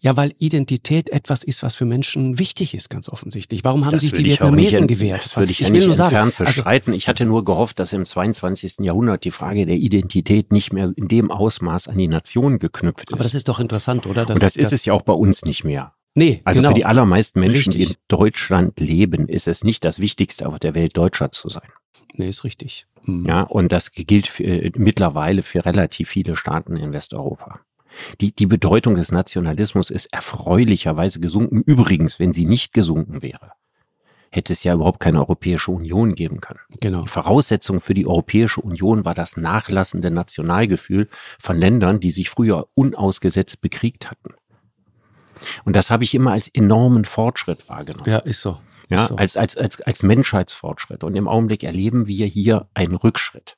B: Ja, weil Identität etwas ist, was für Menschen wichtig ist, ganz offensichtlich. Warum haben das sich die Vietnamesen gewehrt?
C: Das würde ich, ich ja nicht entfernt sagen, bestreiten. Also, ich hatte nur gehofft, dass im 22. Jahrhundert die Frage der Identität nicht mehr in dem Ausmaß an die Nation geknüpft ist.
B: Aber das ist doch interessant, oder?
C: Dass, Und das ist es ja auch bei uns nicht mehr.
B: Nee,
C: also
B: genau.
C: für die allermeisten Menschen, richtig. die in Deutschland leben, ist es nicht das Wichtigste auf der Welt, Deutscher zu sein.
B: Nee, ist richtig.
C: Hm. Ja, und das gilt für, äh, mittlerweile für relativ viele Staaten in Westeuropa. Die, die Bedeutung des Nationalismus ist erfreulicherweise gesunken. Übrigens, wenn sie nicht gesunken wäre, hätte es ja überhaupt keine Europäische Union geben können.
B: Genau.
C: Die Voraussetzung für die Europäische Union war das nachlassende Nationalgefühl von Ländern, die sich früher unausgesetzt bekriegt hatten. Und das habe ich immer als enormen Fortschritt wahrgenommen.
B: Ja, ist so.
C: Ja,
B: ist so.
C: als, als, als, als Menschheitsfortschritt. Und im Augenblick erleben wir hier einen Rückschritt.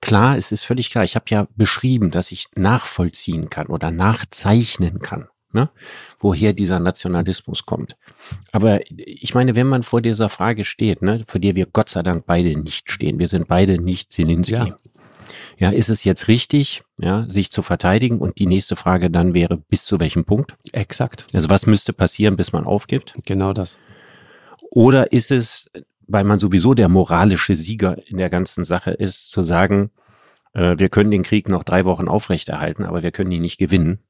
C: Klar, es ist völlig klar. Ich habe ja beschrieben, dass ich nachvollziehen kann oder nachzeichnen kann, ne? woher dieser Nationalismus kommt. Aber ich meine, wenn man vor dieser Frage steht, ne, vor der wir Gott sei Dank beide nicht stehen, wir sind beide nicht Zelensky. Ja. Ja, ist es jetzt richtig, ja, sich zu verteidigen? Und die nächste Frage dann wäre, bis zu welchem Punkt?
B: Exakt.
C: Also was müsste passieren, bis man aufgibt?
B: Genau das.
C: Oder ist es, weil man sowieso der moralische Sieger in der ganzen Sache ist, zu sagen, äh, wir können den Krieg noch drei Wochen aufrechterhalten, aber wir können ihn nicht gewinnen.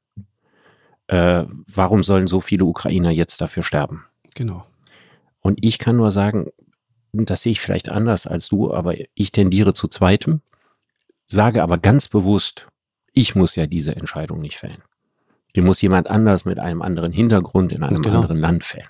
C: Äh, warum sollen so viele Ukrainer jetzt dafür sterben?
B: Genau.
C: Und ich kann nur sagen, das sehe ich vielleicht anders als du, aber ich tendiere zu zweitem sage aber ganz bewusst, ich muss ja diese Entscheidung nicht fällen. Die muss jemand anders mit einem anderen Hintergrund in einem genau. anderen Land fällen.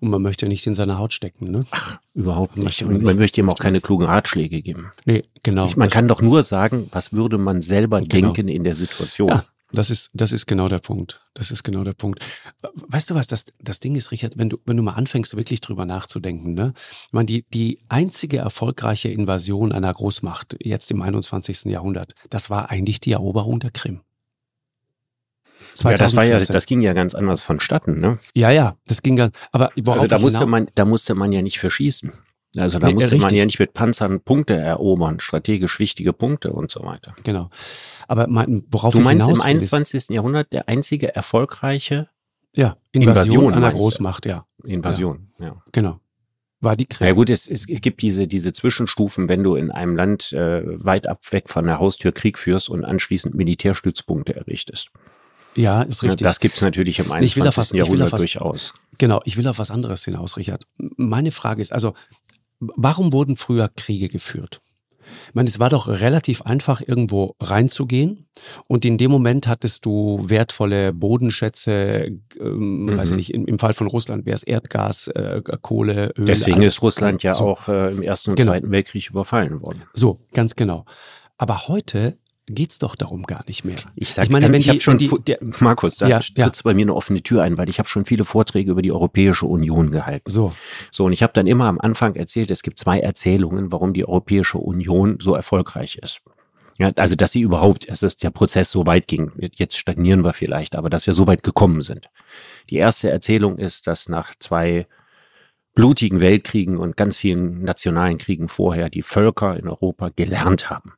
B: Und man möchte nicht in seine Haut stecken, ne?
C: Ach, überhaupt nicht. Und man möchte ihm auch keine klugen Ratschläge geben.
B: Nee, genau.
C: Ich, man kann doch nur sagen, was würde man selber genau. denken in der Situation. Ja,
B: das ist, das ist genau der Punkt. Das ist genau der Punkt. Weißt du was, das, das Ding ist, Richard, wenn du, wenn du mal anfängst, wirklich drüber nachzudenken, ne? Ich meine, die, die einzige erfolgreiche Invasion einer Großmacht jetzt im 21. Jahrhundert, das war eigentlich die Eroberung der Krim.
C: Ja, das war ja, das ging ja ganz anders vonstatten, ne?
B: Ja, ja, das ging ganz, aber
C: also da musste man, da musste man ja nicht verschießen. Also da nee, musste richtig. man ja nicht mit Panzern Punkte erobern, strategisch wichtige Punkte und so weiter.
B: Genau. Aber mein, worauf
C: du meinst im 21. Ist, Jahrhundert der einzige erfolgreiche
B: ja, Invasion, Invasion einer Großmacht, ja.
C: Invasion, ja. ja.
B: Genau. War die
C: Krim. Ja gut, es, es, gibt diese, diese Zwischenstufen, wenn du in einem Land äh, weit ab weg von der Haustür Krieg führst und anschließend Militärstützpunkte errichtest.
B: Ja, ist richtig.
C: Das gibt es natürlich im 21. Ich will Jahrhundert was, durchaus.
B: Genau, ich will auf was anderes hinaus, Richard. Meine Frage ist also, warum wurden früher Kriege geführt? Ich meine, es war doch relativ einfach, irgendwo reinzugehen. Und in dem Moment hattest du wertvolle Bodenschätze, ähm, mhm. weiß ich nicht, im, im, Fall von Russland wäre es Erdgas, äh, Kohle,
C: Öl. Deswegen ist Russland ja so. auch äh, im Ersten und genau. Zweiten Weltkrieg überfallen worden.
B: So, ganz genau. Aber heute geht's doch darum gar nicht mehr.
C: Ich, sag, ich meine, wenn ich die, schon die, der, Markus, da ja, tritt ja. bei mir eine offene Tür ein, weil ich habe schon viele Vorträge über die Europäische Union gehalten.
B: So.
C: So und ich habe dann immer am Anfang erzählt, es gibt zwei Erzählungen, warum die Europäische Union so erfolgreich ist. Ja, also dass sie überhaupt, dass der Prozess so weit ging. Jetzt stagnieren wir vielleicht, aber dass wir so weit gekommen sind. Die erste Erzählung ist, dass nach zwei blutigen Weltkriegen und ganz vielen nationalen Kriegen vorher die Völker in Europa gelernt haben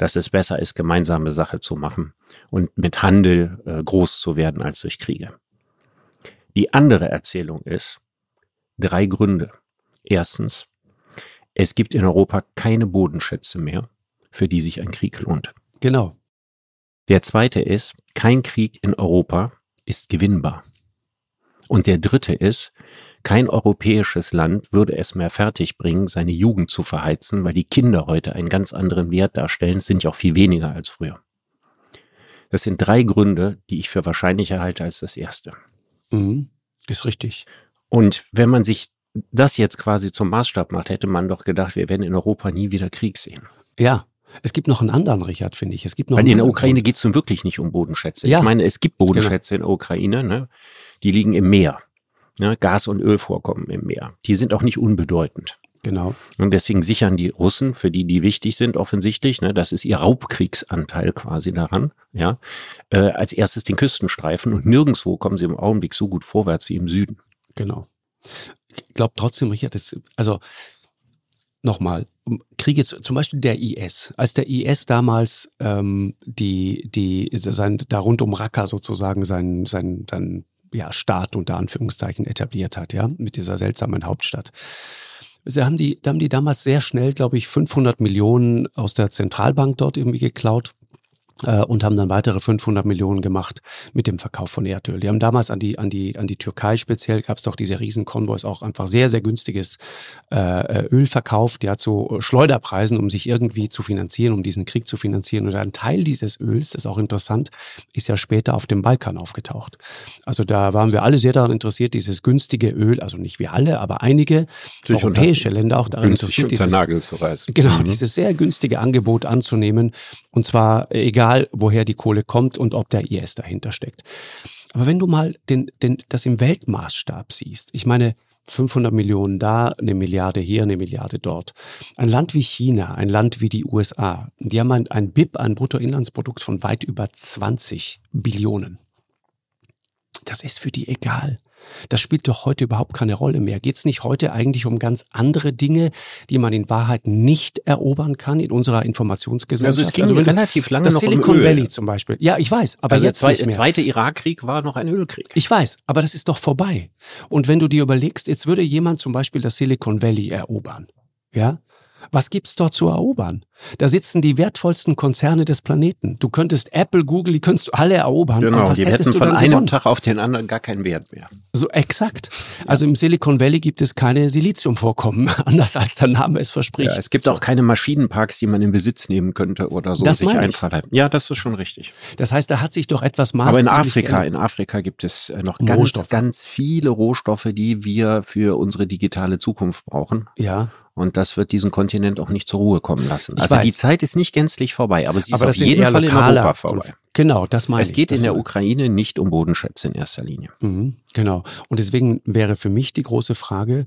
C: dass es besser ist, gemeinsame Sache zu machen und mit Handel äh, groß zu werden als durch Kriege. Die andere Erzählung ist drei Gründe. Erstens, es gibt in Europa keine Bodenschätze mehr, für die sich ein Krieg lohnt.
B: Genau.
C: Der zweite ist, kein Krieg in Europa ist gewinnbar. Und der dritte ist, kein europäisches Land würde es mehr fertigbringen, seine Jugend zu verheizen, weil die Kinder heute einen ganz anderen Wert darstellen, es sind ja auch viel weniger als früher. Das sind drei Gründe, die ich für wahrscheinlicher halte als das erste.
B: Mhm, ist richtig.
C: Und wenn man sich das jetzt quasi zum Maßstab macht, hätte man doch gedacht, wir werden in Europa nie wieder Krieg sehen.
B: Ja, es gibt noch einen anderen, Richard, finde ich. Es gibt noch
C: Weil in der Ukraine geht es nun wirklich nicht um Bodenschätze. Ja. Ich meine, es gibt Bodenschätze genau. in der Ukraine, ne? die liegen im Meer. Ne? Gas- und Ölvorkommen im Meer. Die sind auch nicht unbedeutend.
B: Genau.
C: Und deswegen sichern die Russen, für die die wichtig sind, offensichtlich, ne, das ist ihr Raubkriegsanteil quasi daran, ja, äh, als erstes den Küstenstreifen und nirgendwo kommen sie im Augenblick so gut vorwärts wie im Süden.
B: Genau. Ich glaube trotzdem, Richard, das, also nochmal, Kriege zum Beispiel der IS, als der IS damals ähm, die, die, sein, da rund um Raqqa sozusagen sein, sein, sein ja, Staat unter Anführungszeichen etabliert hat, ja, mit dieser seltsamen Hauptstadt. Sie haben die, da haben die damals sehr schnell, glaube ich, 500 Millionen aus der Zentralbank dort irgendwie geklaut und haben dann weitere 500 Millionen gemacht mit dem Verkauf von Erdöl. Die haben damals an die, an die, an die Türkei speziell, gab es doch diese Riesenkonvois, auch einfach sehr, sehr günstiges äh, äh, Öl verkauft, ja, zu Schleuderpreisen, um sich irgendwie zu finanzieren, um diesen Krieg zu finanzieren. Und ein Teil dieses Öls, das ist auch interessant, ist ja später auf dem Balkan aufgetaucht. Also da waren wir alle sehr daran interessiert, dieses günstige Öl, also nicht wir alle, aber einige Sich europäische Länder auch daran interessiert,
C: dieses, Nagel zu reißen.
B: Genau, mhm. dieses sehr günstige Angebot anzunehmen. Und zwar egal, egal woher die Kohle kommt und ob der IS dahinter steckt. Aber wenn du mal den, den, das im Weltmaßstab siehst, ich meine, 500 Millionen da, eine Milliarde hier, eine Milliarde dort. Ein Land wie China, ein Land wie die USA, die haben ein, ein BIP, ein Bruttoinlandsprodukt von weit über 20 Billionen. Das ist für die egal. Das spielt doch heute überhaupt keine Rolle mehr. Geht es nicht heute eigentlich um ganz andere Dinge, die man in Wahrheit nicht erobern kann in unserer Informationsgesellschaft?
C: Also es ging also, relativ lange
B: das
C: noch
B: Silicon
C: um Öl.
B: Valley zum Beispiel. Ja, ich weiß, aber also jetzt
C: der zweite Irakkrieg war noch ein Ölkrieg.
B: Ich weiß, aber das ist doch vorbei. Und wenn du dir überlegst, jetzt würde jemand zum Beispiel das Silicon Valley erobern, ja, was gibt's dort zu erobern? Da sitzen die wertvollsten Konzerne des Planeten. Du könntest Apple, Google, die könntest du alle erobern.
C: Genau, was die hätten von einem gewonnen? Tag auf den anderen gar keinen Wert mehr.
B: So exakt. Also im Silicon Valley gibt es keine Siliziumvorkommen, anders als der Name es verspricht. Ja,
C: es gibt auch keine Maschinenparks, die man in Besitz nehmen könnte oder so.
B: Das sich einfallen.
C: Ja, das ist schon richtig.
B: Das heißt, da hat sich doch etwas
C: maßgeblich Aber in Afrika, in Afrika gibt es äh, noch ganz, Rohstoffe. ganz viele Rohstoffe, die wir für unsere digitale Zukunft brauchen.
B: Ja.
C: Und das wird diesen Kontinent auch nicht zur Ruhe kommen lassen. Ich also weiß. die Zeit ist nicht gänzlich vorbei, aber sie
B: aber
C: ist auf jeden Fall in Europa vorbei.
B: Genau, das meine
C: es ich. Es geht in der Ukraine nicht um Bodenschätze in erster Linie.
B: Mhm, genau. Und deswegen wäre für mich die große Frage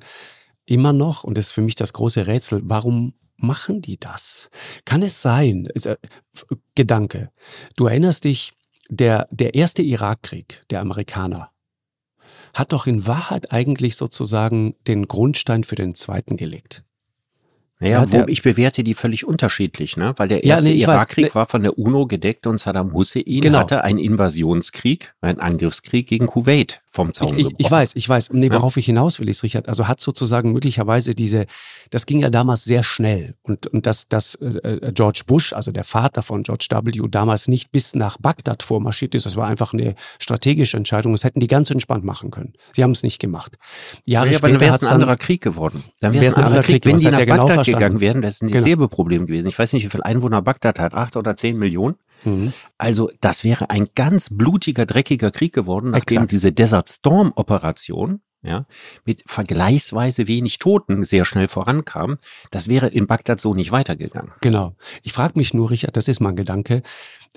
B: immer noch, und das ist für mich das große Rätsel, warum machen die das? Kann es sein, ist, äh, Gedanke, du erinnerst dich, der, der erste Irakkrieg der Amerikaner hat doch in Wahrheit eigentlich sozusagen den Grundstein für den zweiten gelegt.
C: Naja, ja, ich bewerte die völlig unterschiedlich, ne? Weil der erste ja, nee, Irakkrieg nee. war von der UNO gedeckt und Saddam Hussein genau. hatte einen Invasionskrieg, einen Angriffskrieg gegen Kuwait vom Zaun
B: ich, ich, ich weiß, ich weiß. Nee, worauf ja. ich hinaus will, ist, Richard, also hat sozusagen möglicherweise diese, das ging ja damals sehr schnell und, und dass, dass äh, äh George Bush, also der Vater von George W., damals nicht bis nach Bagdad vormarschiert ist, das war einfach eine strategische Entscheidung. Das hätten die ganz entspannt machen können. Sie haben es nicht gemacht.
C: Jahre ja, später wäre es ein anderer Krieg geworden. Dann wäre es ein anderer Krieg. Krieg. Wenn die nach genau Bagdad genau gegangen wären, das ist ein genau. Säbeproblem gewesen. Ich weiß nicht, wie viele Einwohner Bagdad hat, acht oder zehn Millionen. Mhm. Also das wäre ein ganz blutiger, dreckiger Krieg geworden, nachdem Exakt. diese Desert Storm Operation ja, mit vergleichsweise wenig Toten sehr schnell vorankam, das wäre in Bagdad so nicht weitergegangen.
B: Genau. Ich frage mich nur, Richard, das ist mein Gedanke,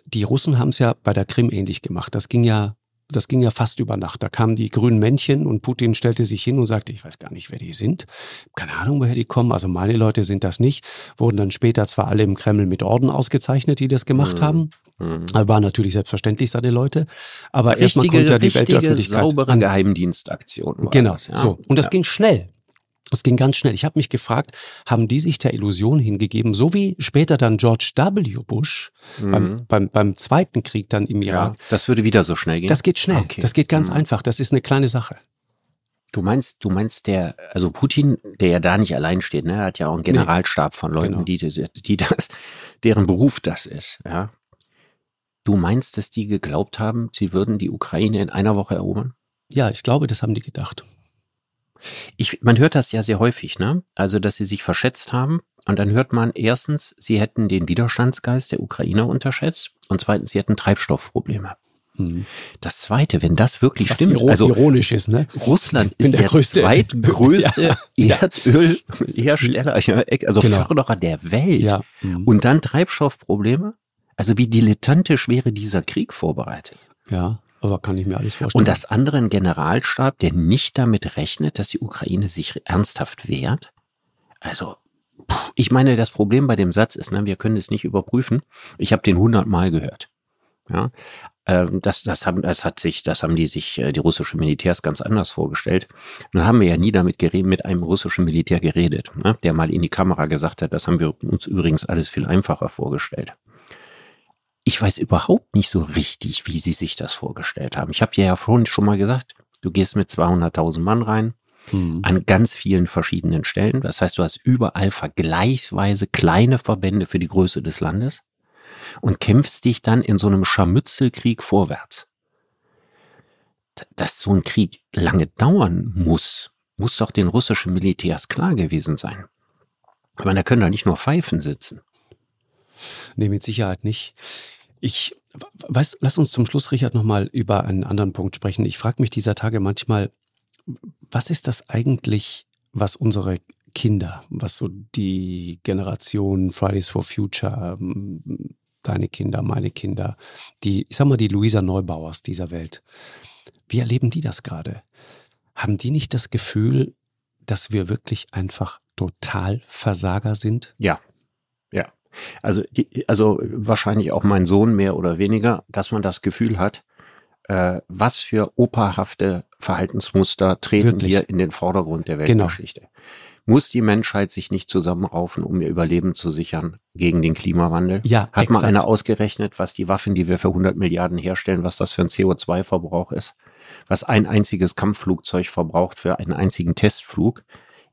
B: die Russen haben es ja bei der Krim ähnlich gemacht. Das ging ja das ging ja fast über Nacht. Da kamen die grünen Männchen und Putin stellte sich hin und sagte, ich weiß gar nicht, wer die sind. Keine Ahnung, woher die kommen. Also meine Leute sind das nicht. Wurden dann später zwar alle im Kreml mit Orden ausgezeichnet, die das gemacht mhm. haben. Mhm. War natürlich selbstverständlich seine Leute. Aber erstmal konnte ja die Weltöffentlichkeit.
C: saubere an, Geheimdienstaktion.
B: Genau, das, ja? so. Und das ja. ging schnell. Das ging ganz schnell. Ich habe mich gefragt, haben die sich der Illusion hingegeben, so wie später dann George W. Bush mhm. beim, beim, beim zweiten Krieg dann im Irak. Ja,
C: das würde wieder so schnell gehen.
B: Das geht schnell. Okay. Das geht ganz mhm. einfach. Das ist eine kleine Sache.
C: Du meinst, du meinst der, also Putin, der ja da nicht allein steht, ne, hat ja auch einen Generalstab von Leuten, genau. die, die das, deren Beruf das ist, ja. Du meinst, dass die geglaubt haben, sie würden die Ukraine in einer Woche erobern?
B: Ja, ich glaube, das haben die gedacht.
C: Ich, man hört das ja sehr häufig, ne? Also, dass sie sich verschätzt haben. Und dann hört man erstens, sie hätten den Widerstandsgeist der Ukrainer unterschätzt. Und zweitens, sie hätten Treibstoffprobleme. Hm. Das zweite, wenn das wirklich Was stimmt,
B: also ironisch ist, ne?
C: Russland ist der, der größte, zweitgrößte ja, Erdölhersteller, also genau. Förderer der Welt. Ja. Mhm. Und dann Treibstoffprobleme. Also wie dilettantisch wäre dieser Krieg vorbereitet?
B: Ja. Aber kann ich mir alles vorstellen.
C: Und das andere ein Generalstab, der nicht damit rechnet, dass die Ukraine sich ernsthaft wehrt. Also, ich meine, das Problem bei dem Satz ist, ne, wir können es nicht überprüfen. Ich habe den hundertmal gehört. Ja, ähm, das, das, haben, das hat sich, das haben die sich, äh, die russischen Militärs ganz anders vorgestellt. Nun haben wir ja nie damit geredet, mit einem russischen Militär geredet, ne, der mal in die Kamera gesagt hat, das haben wir uns übrigens alles viel einfacher vorgestellt ich weiß überhaupt nicht so richtig, wie sie sich das vorgestellt haben. Ich habe ja vorhin schon mal gesagt, du gehst mit 200.000 Mann rein, mhm. an ganz vielen verschiedenen Stellen. Das heißt, du hast überall vergleichsweise kleine Verbände für die Größe des Landes und kämpfst dich dann in so einem Scharmützelkrieg vorwärts. Dass so ein Krieg lange dauern muss, muss doch den russischen Militärs klar gewesen sein. Ich meine, da können da nicht nur Pfeifen sitzen.
B: Nee, mit Sicherheit nicht. Ich weiß, lass uns zum Schluss, Richard, nochmal über einen anderen Punkt sprechen. Ich frage mich dieser Tage manchmal, was ist das eigentlich, was unsere Kinder, was so die Generation Fridays for Future, ähm, deine Kinder, meine Kinder, die, ich sag mal, die Luisa Neubauers dieser Welt, wie erleben die das gerade? Haben die nicht das Gefühl, dass wir wirklich einfach total Versager sind?
C: Ja, also, also wahrscheinlich auch mein Sohn mehr oder weniger, dass man das Gefühl hat, äh, was für operhafte Verhaltensmuster treten Wirklich? hier in den Vordergrund der genau. Weltgeschichte. Genau. Muss die Menschheit sich nicht zusammenraufen, um ihr Überleben zu sichern gegen den Klimawandel?
B: Ja,
C: Hat exakt. mal einer ausgerechnet, was die Waffen, die wir für 100 Milliarden herstellen, was das für ein CO2-Verbrauch ist? Was ein einziges Kampfflugzeug verbraucht für einen einzigen Testflug?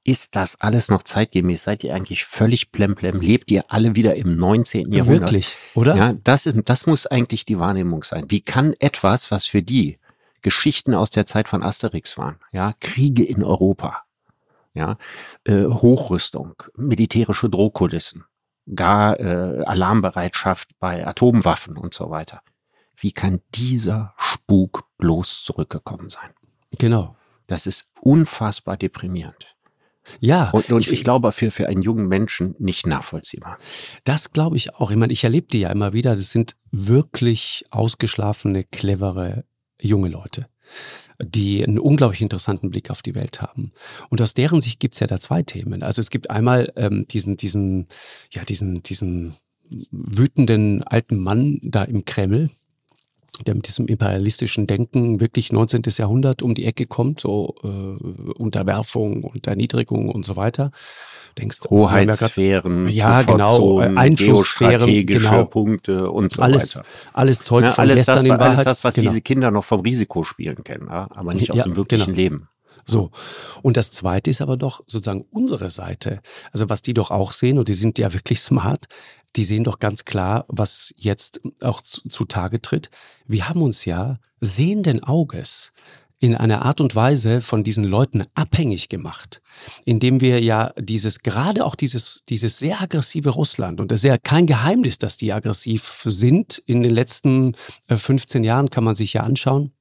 C: Ist das alles noch zeitgemäß? Seid ihr eigentlich völlig plemplem? Lebt ihr alle wieder im 19. Jahrhundert?
B: Wirklich, oder?
C: Ja, das, ist, das muss eigentlich die Wahrnehmung sein. Wie kann etwas, was für die Geschichten aus der Zeit von Asterix waren, ja, Kriege in Europa, ja, äh, Hochrüstung, militärische Drohkulissen, gar äh, Alarmbereitschaft bei Atomwaffen und so weiter. Wie kann dieser Spuk bloß zurückgekommen sein?
B: Genau.
C: Das ist unfassbar deprimierend.
B: Ja.
C: Und, und ich, ich, glaube, für, für einen jungen Menschen nicht nachvollziehbar.
B: Das glaube ich auch. Ich meine, ich erlebe die ja immer wieder. Das sind wirklich ausgeschlafene, clevere junge Leute, die einen unglaublich interessanten Blick auf die Welt haben. Und aus deren Sicht gibt es ja da zwei Themen. Also es gibt einmal ähm, diesen, diesen, ja, diesen, diesen wütenden alten Mann da im Kreml, der mit diesem imperialistischen Denken wirklich 19. Jahrhundert um die Ecke kommt, so äh, Unterwerfung und Erniedrigung und so weiter.
C: Denkst Hoheitssphären,
B: ja genau,
C: Einflusssphären, genau. Punkte und so
B: alles,
C: weiter.
B: Alles Zeug ja,
C: von alles gestern das, in Wahrheit. Alles das, was genau. diese Kinder noch vom Risiko spielen kennen, aber nicht aus ja, dem wirklichen genau. Leben.
B: So. Und das zweite ist aber doch sozusagen unsere Seite. Also was die doch auch sehen, und die sind ja wirklich smart, die sehen doch ganz klar, was jetzt auch zutage tritt. Wir haben uns ja sehenden Auges in einer Art und Weise von diesen Leuten abhängig gemacht, indem wir ja dieses, gerade auch dieses, dieses sehr aggressive Russland, und es ist ja kein Geheimnis, dass die aggressiv sind. In den letzten 15 äh, Jahren kann man sich ja anschauen.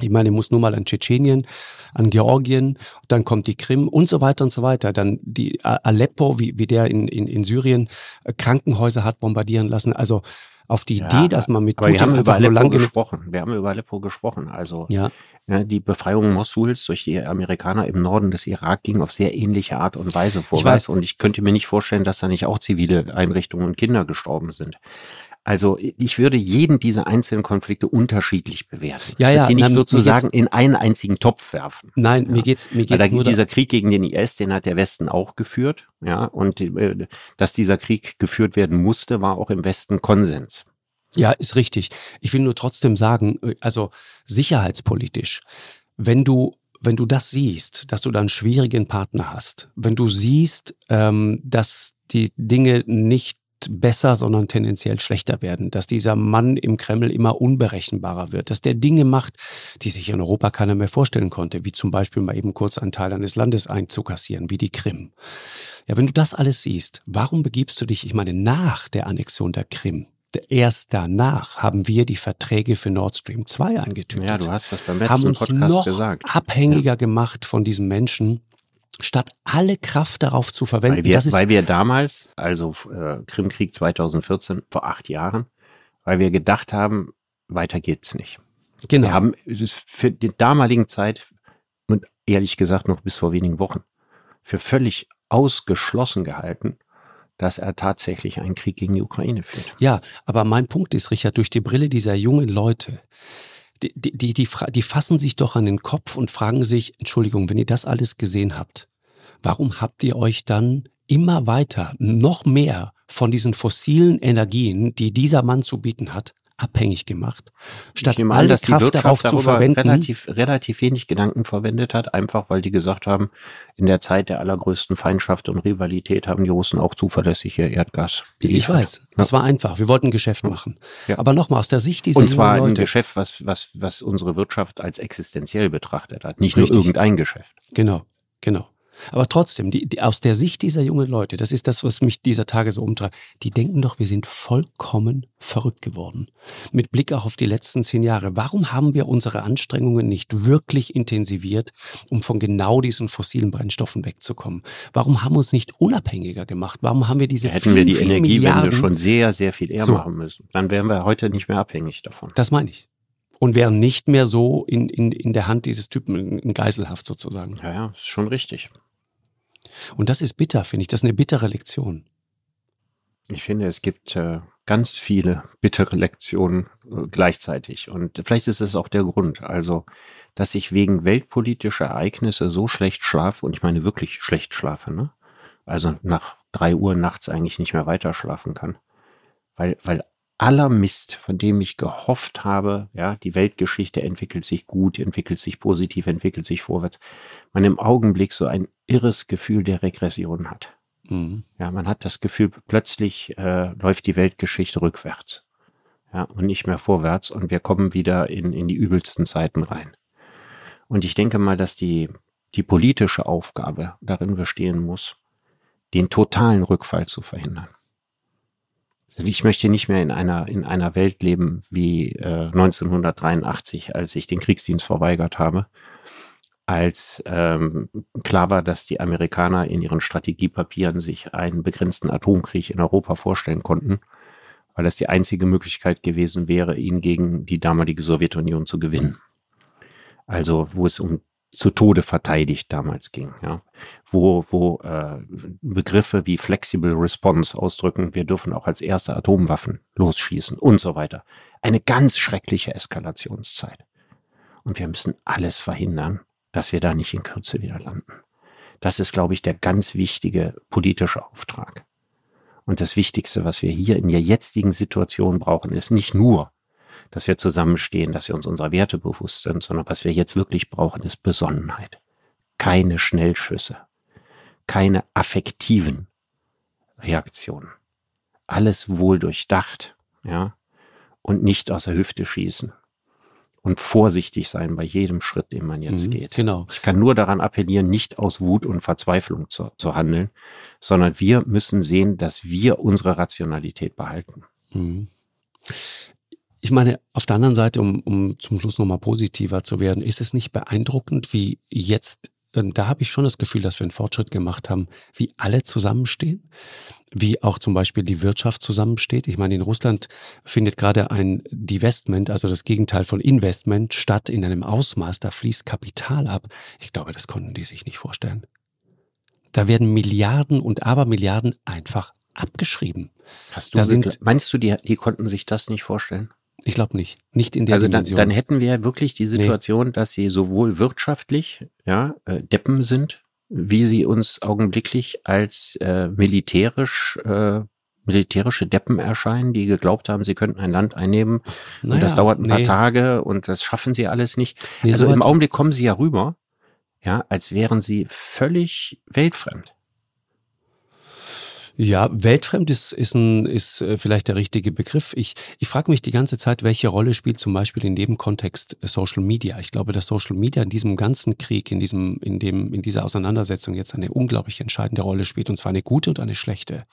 B: Ich meine, ich muss nur mal an Tschetschenien, an Georgien, dann kommt die Krim und so weiter und so weiter. Dann die Aleppo, wie, wie der in, in, in Syrien äh, Krankenhäuser hat bombardieren lassen. Also auf die ja, Idee, dass man mit
C: Putin wir haben über Aleppo gesprochen. Wir haben über Aleppo gesprochen. Also ja. Ja, die Befreiung Mosuls durch die Amerikaner im Norden des Irak ging auf sehr ähnliche Art und Weise vorwärts. Ich und ich könnte mir nicht vorstellen, dass da nicht auch zivile Einrichtungen und Kinder gestorben sind. Also ich würde jeden dieser einzelnen Konflikte unterschiedlich bewerten.
B: Ja, ja.
C: Sie nicht sozusagen in einen einzigen Topf werfen.
B: Nein, ja. mir geht's mir geht's
C: Weil da, dieser Krieg gegen den IS, den hat der Westen auch geführt, ja, und äh, dass dieser Krieg geführt werden musste, war auch im Westen Konsens.
B: Ja, ist richtig. Ich will nur trotzdem sagen, äh, also sicherheitspolitisch, wenn du wenn du das siehst, dass du da einen schwierigen Partner hast, wenn du siehst, ähm, dass die Dinge nicht besser, sondern tendenziell schlechter werden, dass dieser Mann im Kreml immer unberechenbarer wird, dass der Dinge macht, die sich in Europa keiner mehr vorstellen konnte, wie zum Beispiel mal eben kurz einen Teil eines Landes einzukassieren, wie die Krim. Ja, wenn du das alles siehst, warum begibst du dich, ich meine, nach der Annexion der Krim, Erst danach haben wir die Verträge für Nord Stream 2 eingetütet.
C: Ja, du hast das beim letzten
B: haben uns
C: Podcast
B: noch
C: gesagt.
B: abhängiger ja. gemacht von diesen Menschen, statt alle Kraft darauf zu verwenden.
C: Weil wir, weil wir damals, also äh, Krimkrieg 2014, vor acht Jahren, weil wir gedacht haben, weiter geht's nicht.
B: Genau.
C: Wir haben für die damaligen Zeit und ehrlich gesagt noch bis vor wenigen Wochen für völlig ausgeschlossen gehalten, dass er tatsächlich einen Krieg gegen die Ukraine führt.
B: Ja, aber mein Punkt ist, Richard, durch die Brille dieser jungen Leute, die, die, die, die, die fassen sich doch an den Kopf und fragen sich, Entschuldigung, wenn ihr das alles gesehen habt, warum habt ihr euch dann immer weiter, noch mehr von diesen fossilen Energien, die dieser Mann zu bieten hat, abhängig gemacht, statt alle an, dass Kraft darauf zu verwenden.
C: Relativ, relativ wenig Gedanken verwendet hat, einfach weil die gesagt haben, in der Zeit der allergrößten Feindschaft und Rivalität haben die Russen auch zuverlässig ihr Erdgas.
B: Geliefert. Ich weiß, es war einfach. Wir wollten ein Geschäft machen. Ja. Aber nochmal aus der Sicht dieser
C: Und zwar Leute, ein Geschäft, was, was, was unsere Wirtschaft als existenziell betrachtet hat, nicht Richtig. nur irgendein Geschäft.
B: Genau, genau. Aber trotzdem, die, die, aus der Sicht dieser jungen Leute, das ist das, was mich dieser Tage so umtreibt, die denken doch, wir sind vollkommen verrückt geworden. Mit Blick auch auf die letzten zehn Jahre. Warum haben wir unsere Anstrengungen nicht wirklich intensiviert, um von genau diesen fossilen Brennstoffen wegzukommen? Warum haben wir uns nicht unabhängiger gemacht? Warum haben wir diese
C: Hätten wir die Energiewende schon sehr, sehr viel eher so. machen müssen. Dann wären wir heute nicht mehr abhängig davon.
B: Das meine ich und wären nicht mehr so in, in, in der Hand dieses Typen, in Geiselhaft sozusagen.
C: Ja, ja, ist schon richtig.
B: Und das ist bitter, finde ich. Das ist eine bittere Lektion.
C: Ich finde, es gibt äh, ganz viele bittere Lektionen äh, gleichzeitig. Und vielleicht ist es auch der Grund. Also, dass ich wegen weltpolitischer Ereignisse so schlecht schlafe, und ich meine wirklich schlecht schlafe, ne? Also nach drei Uhr nachts eigentlich nicht mehr weiter schlafen kann. Weil, weil aller Mist, von dem ich gehofft habe, ja, die Weltgeschichte entwickelt sich gut, entwickelt sich positiv, entwickelt sich vorwärts, man im Augenblick so ein irres Gefühl der Regression hat. Mhm. Ja, man hat das Gefühl, plötzlich äh, läuft die Weltgeschichte rückwärts. Ja, und nicht mehr vorwärts und wir kommen wieder in, in die übelsten Zeiten rein. Und ich denke mal, dass die, die politische Aufgabe darin bestehen muss, den totalen Rückfall zu verhindern. Ich möchte nicht mehr in einer, in einer Welt leben wie äh, 1983, als ich den Kriegsdienst verweigert habe, als ähm, klar war, dass die Amerikaner in ihren Strategiepapieren sich einen begrenzten Atomkrieg in Europa vorstellen konnten, weil das die einzige Möglichkeit gewesen wäre, ihn gegen die damalige Sowjetunion zu gewinnen. Also wo es um zu Tode verteidigt damals ging, ja, wo, wo äh, Begriffe wie Flexible Response ausdrücken, wir dürfen auch als erste Atomwaffen losschießen und so weiter. Eine ganz schreckliche Eskalationszeit. Und wir müssen alles verhindern, dass wir da nicht in Kürze wieder landen. Das ist, glaube ich, der ganz wichtige politische Auftrag. Und das Wichtigste, was wir hier in der jetzigen Situation brauchen, ist nicht nur dass wir zusammenstehen, dass wir uns unserer Werte bewusst sind, sondern was wir jetzt wirklich brauchen, ist Besonnenheit. Keine Schnellschüsse, keine affektiven Reaktionen. Alles wohl durchdacht, ja, und nicht aus der Hüfte schießen und vorsichtig sein bei jedem Schritt, den man jetzt mhm, geht.
B: Genau.
C: Ich kann nur daran appellieren, nicht aus Wut und Verzweiflung zu, zu handeln, sondern wir müssen sehen, dass wir unsere Rationalität behalten. Mhm.
B: Ich meine, auf der anderen Seite, um, um zum Schluss nochmal positiver zu werden, ist es nicht beeindruckend, wie jetzt, da habe ich schon das Gefühl, dass wir einen Fortschritt gemacht haben, wie alle zusammenstehen, wie auch zum Beispiel die Wirtschaft zusammensteht. Ich meine, in Russland findet gerade ein Divestment, also das Gegenteil von Investment, statt in einem Ausmaß, da fließt Kapital ab. Ich glaube, das konnten die sich nicht vorstellen. Da werden Milliarden und Abermilliarden einfach abgeschrieben.
C: Hast du da sind, meinst du, die, die konnten sich das nicht vorstellen?
B: Ich glaube nicht. Nicht in der
C: also Dimension. Dann, dann hätten wir wirklich die Situation, nee. dass sie sowohl wirtschaftlich ja, äh, Deppen sind, wie sie uns augenblicklich als äh, militärisch äh, militärische Deppen erscheinen, die geglaubt haben, sie könnten ein Land einnehmen. Naja, und das dauert ein nee. paar Tage und das schaffen sie alles nicht. Nee, also so im Augenblick kommen sie ja rüber, ja, als wären sie völlig weltfremd.
B: Ja, weltfremd ist, ist, ein, ist äh, vielleicht der richtige Begriff. Ich, ich frage mich die ganze Zeit, welche Rolle spielt zum Beispiel in dem Kontext äh, Social Media? Ich glaube, dass Social Media in diesem ganzen Krieg, in, diesem, in, dem, in dieser Auseinandersetzung jetzt eine unglaublich entscheidende Rolle spielt, und zwar eine gute und eine schlechte.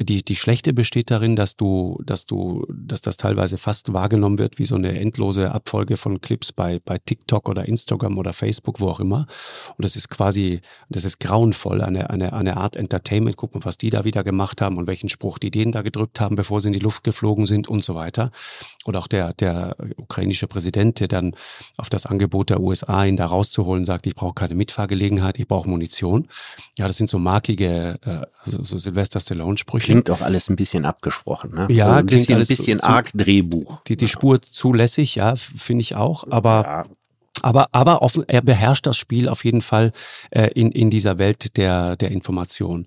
B: Die, die Schlechte besteht darin, dass du, dass du, dass das teilweise fast wahrgenommen wird wie so eine endlose Abfolge von Clips bei, bei TikTok oder Instagram oder Facebook, wo auch immer. Und das ist quasi, das ist grauenvoll, eine, eine, eine Art Entertainment. Gucken, was die da wieder gemacht haben und welchen Spruch die denen da gedrückt haben, bevor sie in die Luft geflogen sind und so weiter. Oder auch der, der ukrainische Präsident, der dann auf das Angebot der USA, ihn da rauszuholen, sagt, ich brauche keine Mitfahrgelegenheit, ich brauche Munition. Ja, das sind so markige, äh, so, so Sylvester Stallone-Sprüche
C: klingt auch alles ein bisschen abgesprochen, ne?
B: Ja,
C: also
B: ein bisschen,
C: ein bisschen arg Drehbuch.
B: Die, die Spur zulässig, ja, finde ich auch. Aber ja. Aber, aber offen, er beherrscht das Spiel auf jeden Fall äh, in, in dieser Welt der, der Information.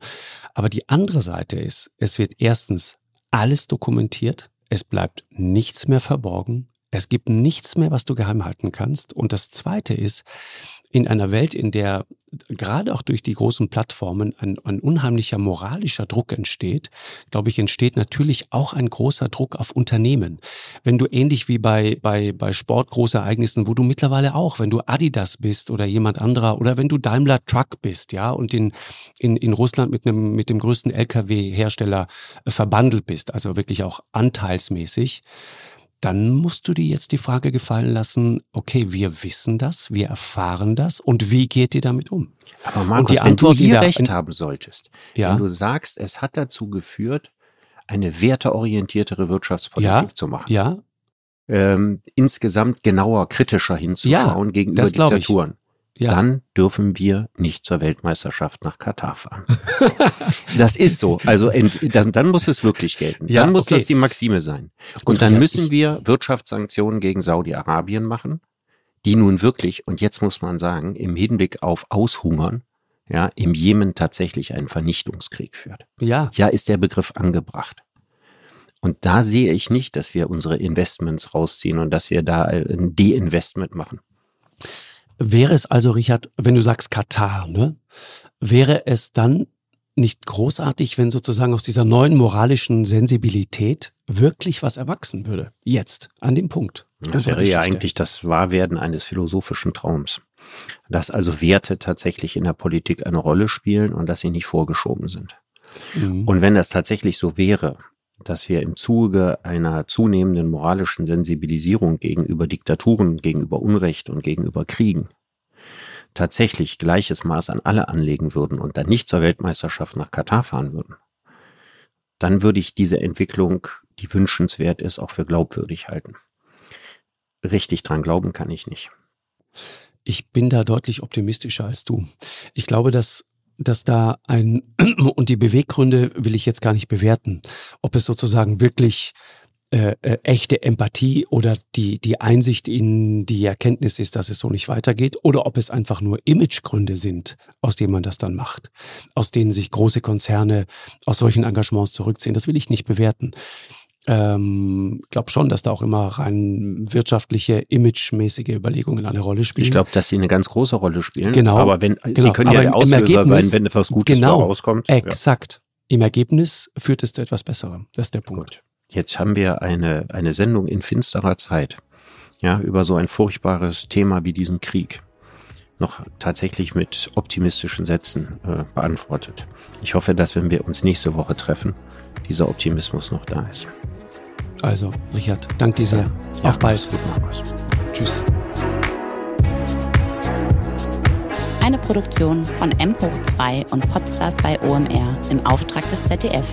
B: Aber die andere Seite ist, es wird erstens alles dokumentiert, es bleibt nichts mehr verborgen, es gibt nichts mehr, was du geheim halten kannst. Und das Zweite ist, in einer Welt, in der gerade auch durch die großen Plattformen ein, ein, unheimlicher moralischer Druck entsteht, glaube ich, entsteht natürlich auch ein großer Druck auf Unternehmen. Wenn du ähnlich wie bei, bei, bei Sportgroßereignissen, wo du mittlerweile auch, wenn du Adidas bist oder jemand anderer oder wenn du Daimler Truck bist, ja, und in, in, in Russland mit einem, mit dem größten Lkw-Hersteller verbandelt bist, also wirklich auch anteilsmäßig, dann musst du dir jetzt die Frage gefallen lassen, okay, wir wissen das, wir erfahren das und wie geht ihr damit um?
C: Aber Markus, und die Antwort, wenn du hier recht haben solltest, ja? wenn du sagst, es hat dazu geführt, eine werteorientiertere Wirtschaftspolitik
B: ja,
C: zu machen.
B: Ja.
C: Ähm, insgesamt genauer, kritischer hinzuschauen
B: ja,
C: gegenüber Diktaturen ja. dann dürfen wir nicht zur Weltmeisterschaft nach Katar fahren. das ist so. Also dann, dann muss es wirklich gelten. Ja, dann muss okay. das die Maxime sein. Und dann müssen wir Wirtschaftssanktionen gegen Saudi-Arabien machen, die nun wirklich, und jetzt muss man sagen, im Hinblick auf Aushungern, ja, im Jemen tatsächlich einen Vernichtungskrieg führt.
B: Ja.
C: Ja, ist der Begriff angebracht. Und da sehe ich nicht, dass wir unsere Investments rausziehen und dass wir da ein De-Investment machen.
B: Wäre es also, Richard, wenn du sagst Katar, ne, wäre es dann nicht großartig, wenn sozusagen aus dieser neuen moralischen Sensibilität wirklich was erwachsen würde? Jetzt, an dem Punkt.
C: Das wäre ja eigentlich das Wahrwerden eines philosophischen Traums. Dass also Werte tatsächlich in der Politik eine Rolle spielen und dass sie nicht vorgeschoben sind. Mhm. Und wenn das tatsächlich so wäre, dass wir im Zuge einer zunehmenden moralischen Sensibilisierung gegenüber Diktaturen, gegenüber Unrecht und gegenüber Kriegen tatsächlich gleiches Maß an alle anlegen würden und dann nicht zur Weltmeisterschaft nach Katar fahren würden, dann würde ich diese Entwicklung, die wünschenswert ist, auch für glaubwürdig halten. Richtig dran glauben kann ich nicht.
B: ich bin da deutlich optimistischer als du. Ich glaube, dass dass da ein, und die Beweggründe will ich jetzt gar nicht bewerten, ob es sozusagen wirklich äh, äh, echte Empathie oder die, die Einsicht in die Erkenntnis ist, dass es so nicht weitergeht, oder ob es einfach nur Imagegründe sind, aus denen man das dann macht, aus denen sich große Konzerne aus solchen Engagements zurückziehen. Das will ich nicht bewerten. Ähm, glaube schon, dass da auch immer rein wirtschaftliche, imagemäßige Überlegungen eine Rolle spielen.
C: Ich glaube, dass sie eine ganz große Rolle spielen.
B: Genau.
C: Aber wenn,
B: genau.
C: sie können ja der Auslöser sein, wenn etwas Gutes
B: genau,
C: rauskommt.
B: Exakt. Ja. Im Ergebnis führt es zu etwas Besserem. Das ist der Punkt. Gut.
C: Jetzt haben wir eine, eine Sendung in finsterer Zeit, ja, über so ein furchtbares Thema wie diesen Krieg noch tatsächlich mit optimistischen Sätzen äh, beantwortet. Ich hoffe, dass wenn wir uns nächste Woche treffen, dieser Optimismus noch da ist.
B: Also, Richard, danke dir sehr. Ja, Auf bald.
C: Gut, Markus.
B: Tschüss.
A: Eine Produktion von M hoch 2 und Podstars bei OMR im Auftrag des ZDF.